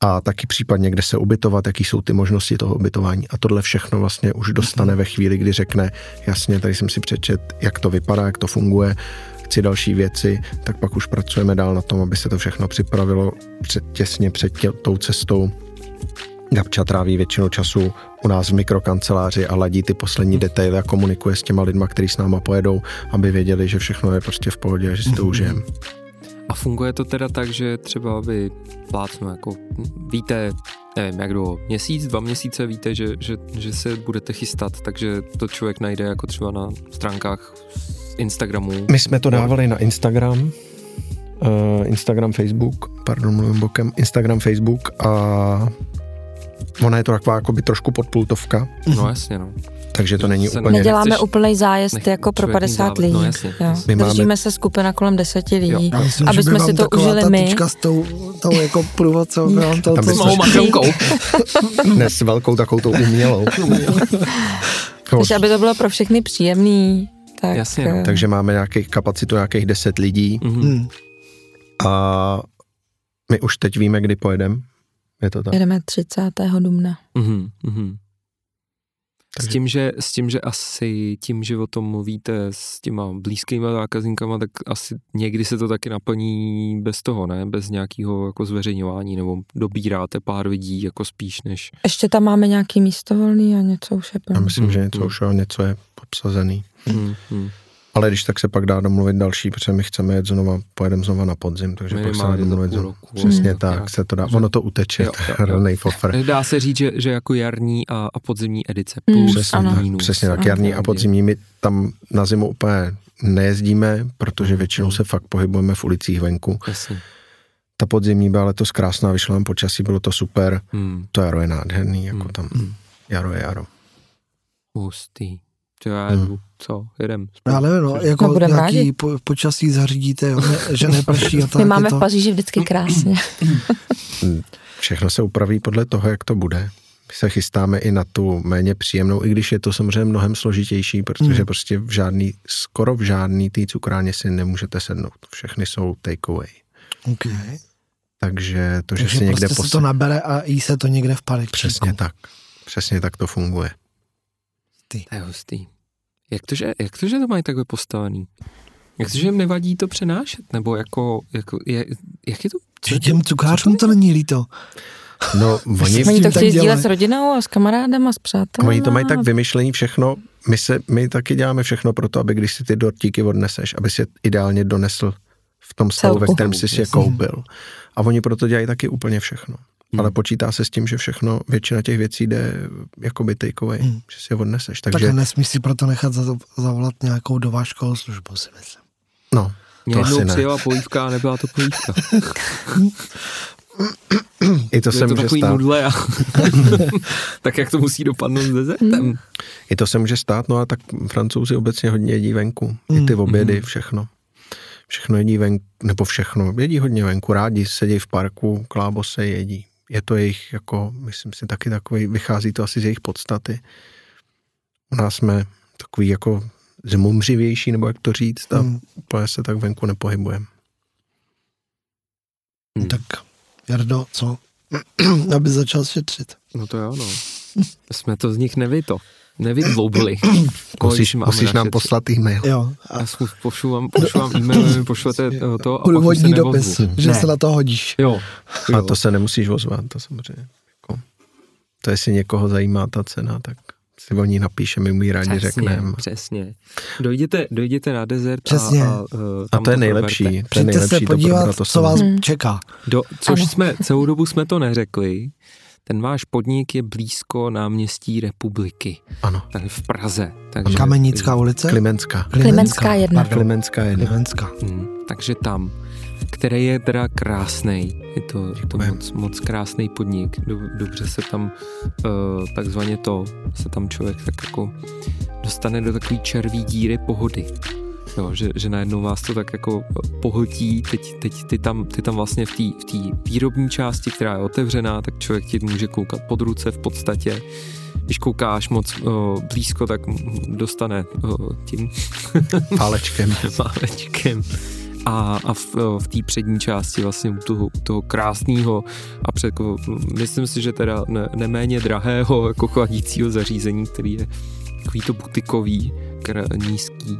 a taky případně, kde se ubytovat, jaký jsou ty možnosti toho ubytování. A tohle všechno vlastně už dostane ve chvíli, kdy řekne, jasně, tady jsem si přečet, jak to vypadá, jak to funguje, chci další věci, tak pak už pracujeme dál na tom, aby se to všechno připravilo před, těsně před tě, tou cestou. Gabča tráví většinu času u nás v mikrokanceláři a ladí ty poslední detaily a komunikuje s těma lidma, kteří s náma pojedou, aby věděli, že všechno je prostě v pohodě a že si to užijeme. A funguje to teda tak, že třeba vy plácnu, jako víte, nevím, jak dlouho, měsíc, dva měsíce víte, že, že, že se budete chystat, takže to člověk najde jako třeba na stránkách Instagramu. My jsme to dávali na Instagram, uh, Instagram, Facebook, pardon, mluvím bokem, Instagram, Facebook a ona je to taková jako by trošku podpultovka. No jasně, no. Takže to není úplně... Neděláme nechceš- úplný zájezd nech- jako pro člověk 50 nezávat. lidí. No jasně, jo. My Držíme máme- se skupina kolem 10 lidí, Já myslím, aby jsme si to užili ta my. s tou, tou jako průvodcou, vám to, se- Malou manželkou. Ne s velkou takovou tou umělou. Takže aby to bylo pro všechny příjemný, tak... Jasně, no. eh, Takže máme nějakých kapacitu nějakých 10 lidí Mhm. hmm. a my už teď víme, kdy pojedeme. Je to tak. Jedeme 30. dubna. Mhm, mhm. S Takže- tím, že, s tím, že asi tím, že o tom mluvíte s těma blízkýma zákazníkama, tak asi někdy se to taky naplní bez toho, ne? Bez nějakého jako zveřejňování, nebo dobíráte pár lidí jako spíš než... Ještě tam máme nějaký místo volný a něco už je Já plný. myslím, že něco Mhm. už jo, něco je obsazený. Hmm, hmm. Ale když tak se pak dá domluvit další, protože my chceme jet znova, pojedeme znova na podzim, takže pak se dá za domluvit znova. roku. Přesně Hmm. tak, se to dá. Ono to uteče, Jo, jo, jo. fofr. Dá se říct, že, že jako jarní a, a podzimní edice Mm, plus Přesně ano. tak, minus. přesně tak. Ano. Jarní a podzimní, my tam na zimu úplně nejezdíme, protože většinou se fakt pohybujeme v ulicích venku. Jasně. Ta podzimní byla letos krásná, vyšlo nám počasí, bylo to super. Hmm. To jaro je nádherný, jako Hmm. tam Hmm. jaro je jaro. Hustý. To já Hmm. jedu. Co? Jedem. Já nevím, no, jako No, nějaký rádi. po, počasí zařídíte, jo, ne, že neprší a tak. My máme to, v Paříži vždycky krásně. Všechno se upraví podle toho, jak to bude. My se chystáme i na tu méně příjemnou, i když je to samozřejmě mnohem složitější, protože Hmm. prostě v žádný, skoro v žádný té cukrárně si nemůžete sednout. Všechny jsou takeaway. okay. Takže to, že Takže si někde prostě se pos- to nabere a jí se to někde v parku. Přesně tak. Přesně tak to funguje. To je hustý. Jak to, že, jak to, že to mají takhle postavený? Jak to, že jim nevadí to přenášet? Nebo jako, jako je, jak je to? co Že těm cukrářům to není líto. No, oni, Oni to tak chtějí sdílet dělají. s rodinou a s kamarádem a s přáteli. oni to mají tak vymyšlení všechno. My, se, my taky děláme všechno pro to, aby když si ty dortíky odneseš, aby si je ideálně donesl v tom stavu, ve kterém jsi si je koupil. A oni proto dělají taky úplně všechno. Hmm. Ale počítá se s tím, že všechno, většina těch věcí jde jakoby takeaway, Hmm. že si je odneseš. Takže Takže, nesmíš si proto nechat za, zavolat nějakou dovážkovou službu, si myslím. no, Mě to jednou asi ne. přijela polívka a nebyla to polívka. I to Byly se to může takový stát. nudle a tak jak to musí dopadnout s dezertem. I to se může stát, no a tak francouzi obecně hodně jedí venku. I Hmm. ty obědy, Mhm. všechno. Všechno jedí venku, nebo všechno. Jedí hodně venku, rádi sedí v parku, klábose jedí. Je to jejich, jako, myslím si, taky takový, vychází to asi z jejich podstaty. U nás jsme takový jako zmumřivější, nebo jak to říct, a Hmm. úplně se tak venku nepohybujeme. Hmm. Tak, Jardo, co? Aby začal šetřit. No to jo, no. Jsme to z nich nevy to. Nevydloubili. Musíš, musíš nám poslat. e-mail. Jo, a Já zkus- pošlu vám, pošlu vám e-mail, pošlete eh, to a pak už se průvodní neozvu. dopis, že Ne. se na to hodíš. Jo. A to se nemusíš ozvat, to samozřejmě. Jako, to jestli někoho zajímá ta cena, tak si o ní napíšeme, my ji rádi Přesně, řekneme. přesně. Dojděte, dojděte na desert Přesně. a, a, eh, A tam to je proberte. nejlepší. To je Přijďte nejlepší se to podívat, to co vás Hmm. čeká. Do, což Ano. jsme, celou dobu jsme to neřekli, ten váš podnik je blízko náměstí republiky, Ano, tady v Praze. Takže, Kamenická ulice? Klimenská. Klimenská jedna. Klimenská je jedna. Klimenská. Hmm, takže tam, který je teda krásný. Je to, je to moc, moc krásný podnik. Do, dobře se tam uh, takzvaně to, se tam člověk tak jako dostane do takové červí díry pohody. Jo, že, že najednou vás to tak jako pohltí, teď, teď ty, tam, ty tam vlastně v té v výrobní části, která je otevřená, tak člověk ti může koukat pod ruce v podstatě. Když koukáš moc uh, blízko, tak dostane uh, tím Pálečkem. málečkem. a, a v, v té přední části vlastně u toho, toho krásného a před, jako, myslím si, že teda ne, neméně drahého jako chladícího zařízení, který je takový to butikový, kr- nízký,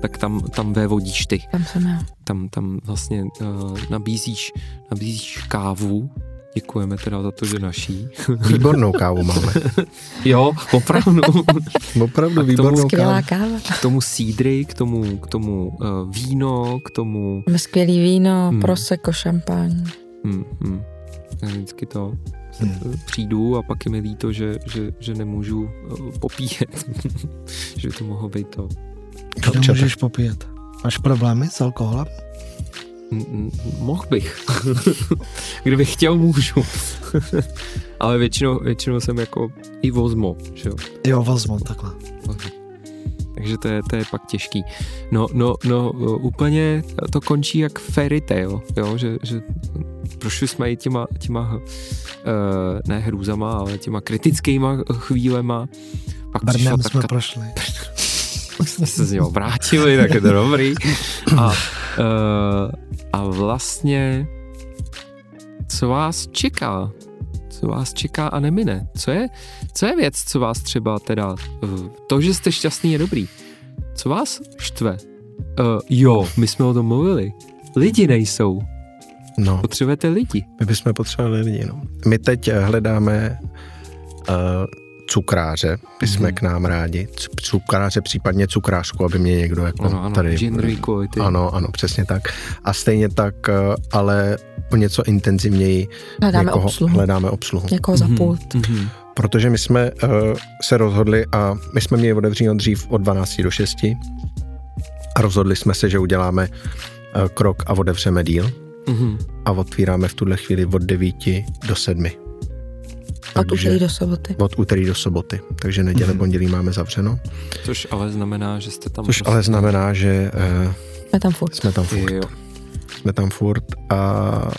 tak tam, tam vévodíš ty. Tam jsem já. Tam, tam vlastně uh, nabízíš, nabízíš kávu, Děkujeme teda za to, že naší. Výbornou kávu máme. jo, opravdu. opravdu výbornou Skvělá káva. K tomu sídry, k tomu, k tomu uh, víno, k tomu... Máme skvělý víno, hmm. prosecco, šampaň. Hmm, hmm. Já vždycky to hmm. přijdu a pak je mi líto, že, že, že nemůžu uh, popíjet. že by to mohlo být to. To můžeš popíjet. Máš problémy s alkoholem? Mohl bych. Kdybych chtěl, můžu. Ale většinou, většinou jsem jako i vozmo, že jo? Jo, vozmo, takhle. Takže to je, to je pak těžký. No, no, no, úplně to končí jak fairy tale, jo? Že, že prošli jsme i těma, těma uh, ne hrůzama, ale těma kritickýma chvílema. Pak Brnem jsme ta... prošli. Pak jsme se z něho vrátili, tak je to dobrý. A, uh, a vlastně, co vás čeká? Co vás čeká a nemine? Co je, co je věc, co vás třeba teda, uh, to, že jste šťastný je dobrý. Co vás štve? Uh, jo, my jsme o tom mluvili. Lidi nejsou. No. Potřebujete lidi. My bychom potřebovali lidi, no. My teď hledáme uh, cukráře, by jsme mm. k nám rádi, cukráře, případně cukrářku, aby mě někdo jako ano, ano, tady... equality. Ano, ano, přesně tak. A stejně tak, eh, ale o něco intenzivněji hledáme někoho, obsluhu. Hledáme obsluhu. Někoho za mhm, pult. Mm-hmm. Protože my jsme uh, se rozhodli a my jsme měli otevřeno dřív od 12 do 6 a rozhodli jsme se, že uděláme uh, krok a otevřeme díl mm-hmm. a otvíráme v tuhle chvíli od 9 do 7. Od úterý do soboty. Od úterý do soboty, takže neděle, mm-hmm. pondělí máme zavřeno. Což ale znamená, že jste tam... Což prostě... ale znamená, že... Uh, jsme tam furt. Jsme tam furt. Jo. Jsme tam furt a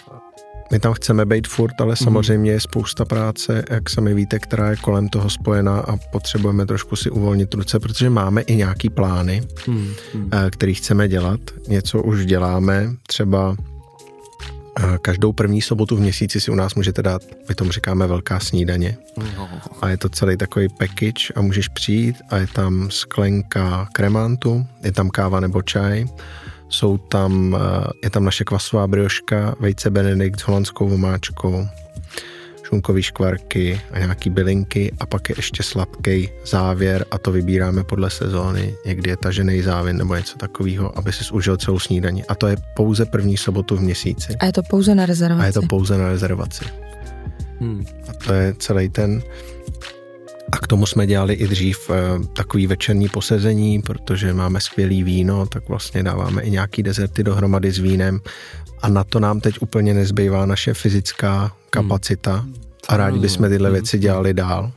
my tam chceme být furt, ale mhm. samozřejmě je spousta práce, jak sami víte, která je kolem toho spojená a potřebujeme trošku si uvolnit ruce, protože máme i nějaký plány, mm, mm. který chceme dělat. Něco už děláme, třeba Každou první sobotu v měsíci si u nás můžete dát, my tomu říkáme velká snídaně. A je to celý takový package a můžeš přijít a je tam sklenka kremantu, je tam káva nebo čaj, jsou tam, je tam naše kvasová brioška, vejce benedikt s holandskou vomáčkou, šunkový škvarky a nějaký bylinky a pak je ještě sladký závěr a to vybíráme podle sezóny. Někdy je tažený závěr nebo něco takového, aby si užil celou snídaní. A to je pouze první sobotu v měsíci. A je to pouze na rezervaci. A je to pouze na rezervaci. Hmm. A to je celý ten a k tomu jsme dělali i dřív e, takový večerní posezení, protože máme skvělý víno, tak vlastně dáváme i nějaký dezerty dohromady s vínem a na to nám teď úplně nezbývá naše fyzická kapacita hmm. a rádi bychom tyhle věci dělali dál.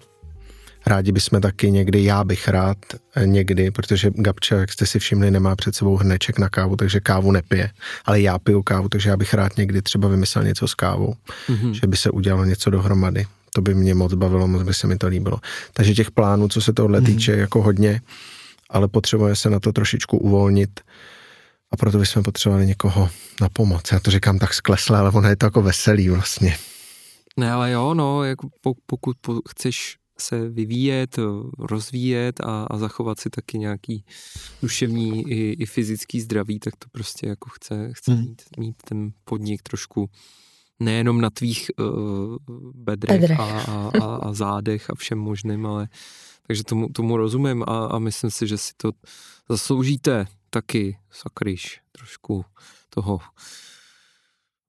Rádi bychom taky někdy, já bych rád eh, někdy, protože Gabča, jak jste si všimli, nemá před sebou hrneček na kávu, takže kávu nepije. Ale já piju kávu, takže já bych rád někdy třeba vymyslel něco s kávou, mm-hmm. že by se udělalo něco dohromady. To by mě moc bavilo, moc by se mi to líbilo. Takže těch plánů, co se tohle mm-hmm. týče, jako hodně, ale potřebuje se na to trošičku uvolnit a proto bychom potřebovali někoho na pomoc. Já to říkám tak sklesle, ale ono je to jako veselý vlastně. Ne, ale jo, no, jako pokud chceš se vyvíjet, rozvíjet a, a zachovat si taky nějaký duševní i, i fyzický zdraví, tak to prostě jako chce, chce hmm. mít, mít ten podnik trošku nejenom na tvých uh, bedrech a, a, a, a zádech a všem možným, ale takže tomu, tomu rozumím a, a myslím si, že si to zasloužíte taky, sakryš, trošku toho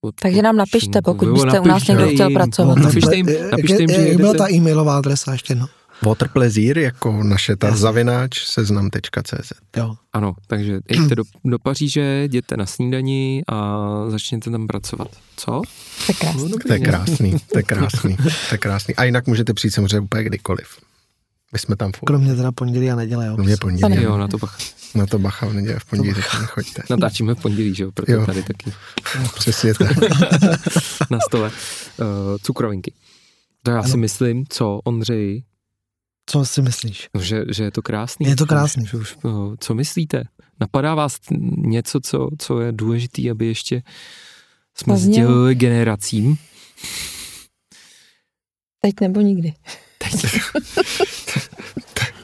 od, Takže nám napište, pokud byste u nás někdo chtěl pracovat. Napište jim, napište jim, že Jak byla ta e-mailová adresa ještě, no? Waterplezír jako naše ta zavináč seznam.cz. Jo. Ano, takže jděte do, do Paříže, jděte na snídani a začněte tam pracovat. Co? To je krásný. No, to je krásný, to je krásný, to je krásný. A jinak můžete přijít samozřejmě úplně kdykoliv. My jsme tam furt. Kromě teda pondělí a neděle, jo. Kromě pondělí. Jo, na to bacha. Na to bacha v neděle, v pondělí taky nechoďte. Natáčíme v pondělí, že jo, proto jo. tady taky. No, přesně tak. na stole. Uh, cukrovinky. To já si myslím, co, Ondřej, Co si myslíš? No, že, že je to krásný. Je to krásný. Že už, no, co myslíte? Napadá vás něco, co, co je důležité, aby ještě jsme sdělili generacím? Teď nebo nikdy. Teď.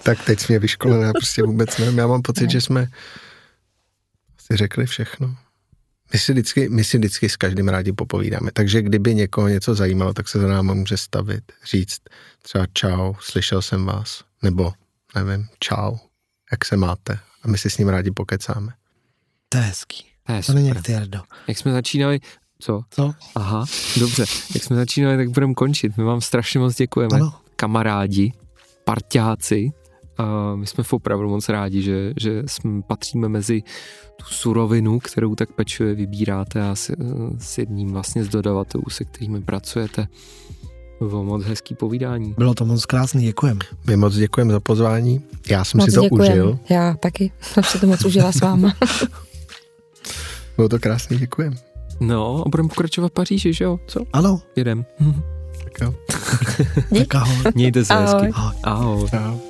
Tak teď vyškolil, já prostě vůbec nevím. Já mám pocit, že jsme si řekli všechno. My si, vždycky, my si vždycky s každým rádi popovídáme, takže kdyby někoho něco zajímalo, tak se za náma může stavit, říct třeba čau, slyšel jsem vás, nebo nevím, čau, jak se máte a my si s ním rádi pokecáme. To je hezký. To je To není jak ty, Jardo. Jak jsme začínali, co? Co? Aha, dobře. Jak jsme začínali, tak budeme končit. My vám strašně moc děkujeme. Ano. Kamarádi, parťáci. A my jsme opravdu moc rádi, že, že jsme, patříme mezi tu surovinu, kterou tak pečuje vybíráte a s, s jedním vlastně z dodavatelů, se kterými pracujete. Bylo moc hezký povídání. Bylo to moc krásný, děkujem. My moc děkujeme za pozvání, já jsem Moc si to děkujem. užil, Já taky. Jsem si to moc užila s váma. bylo to krásný, děkujem. No a budeme pokračovat v Paříži, že jo? Co? Ano, Jedem. Tak jo. tak ahoj. Mějte se Ahoj. hezky. Ahoj. Ahoj. Čau.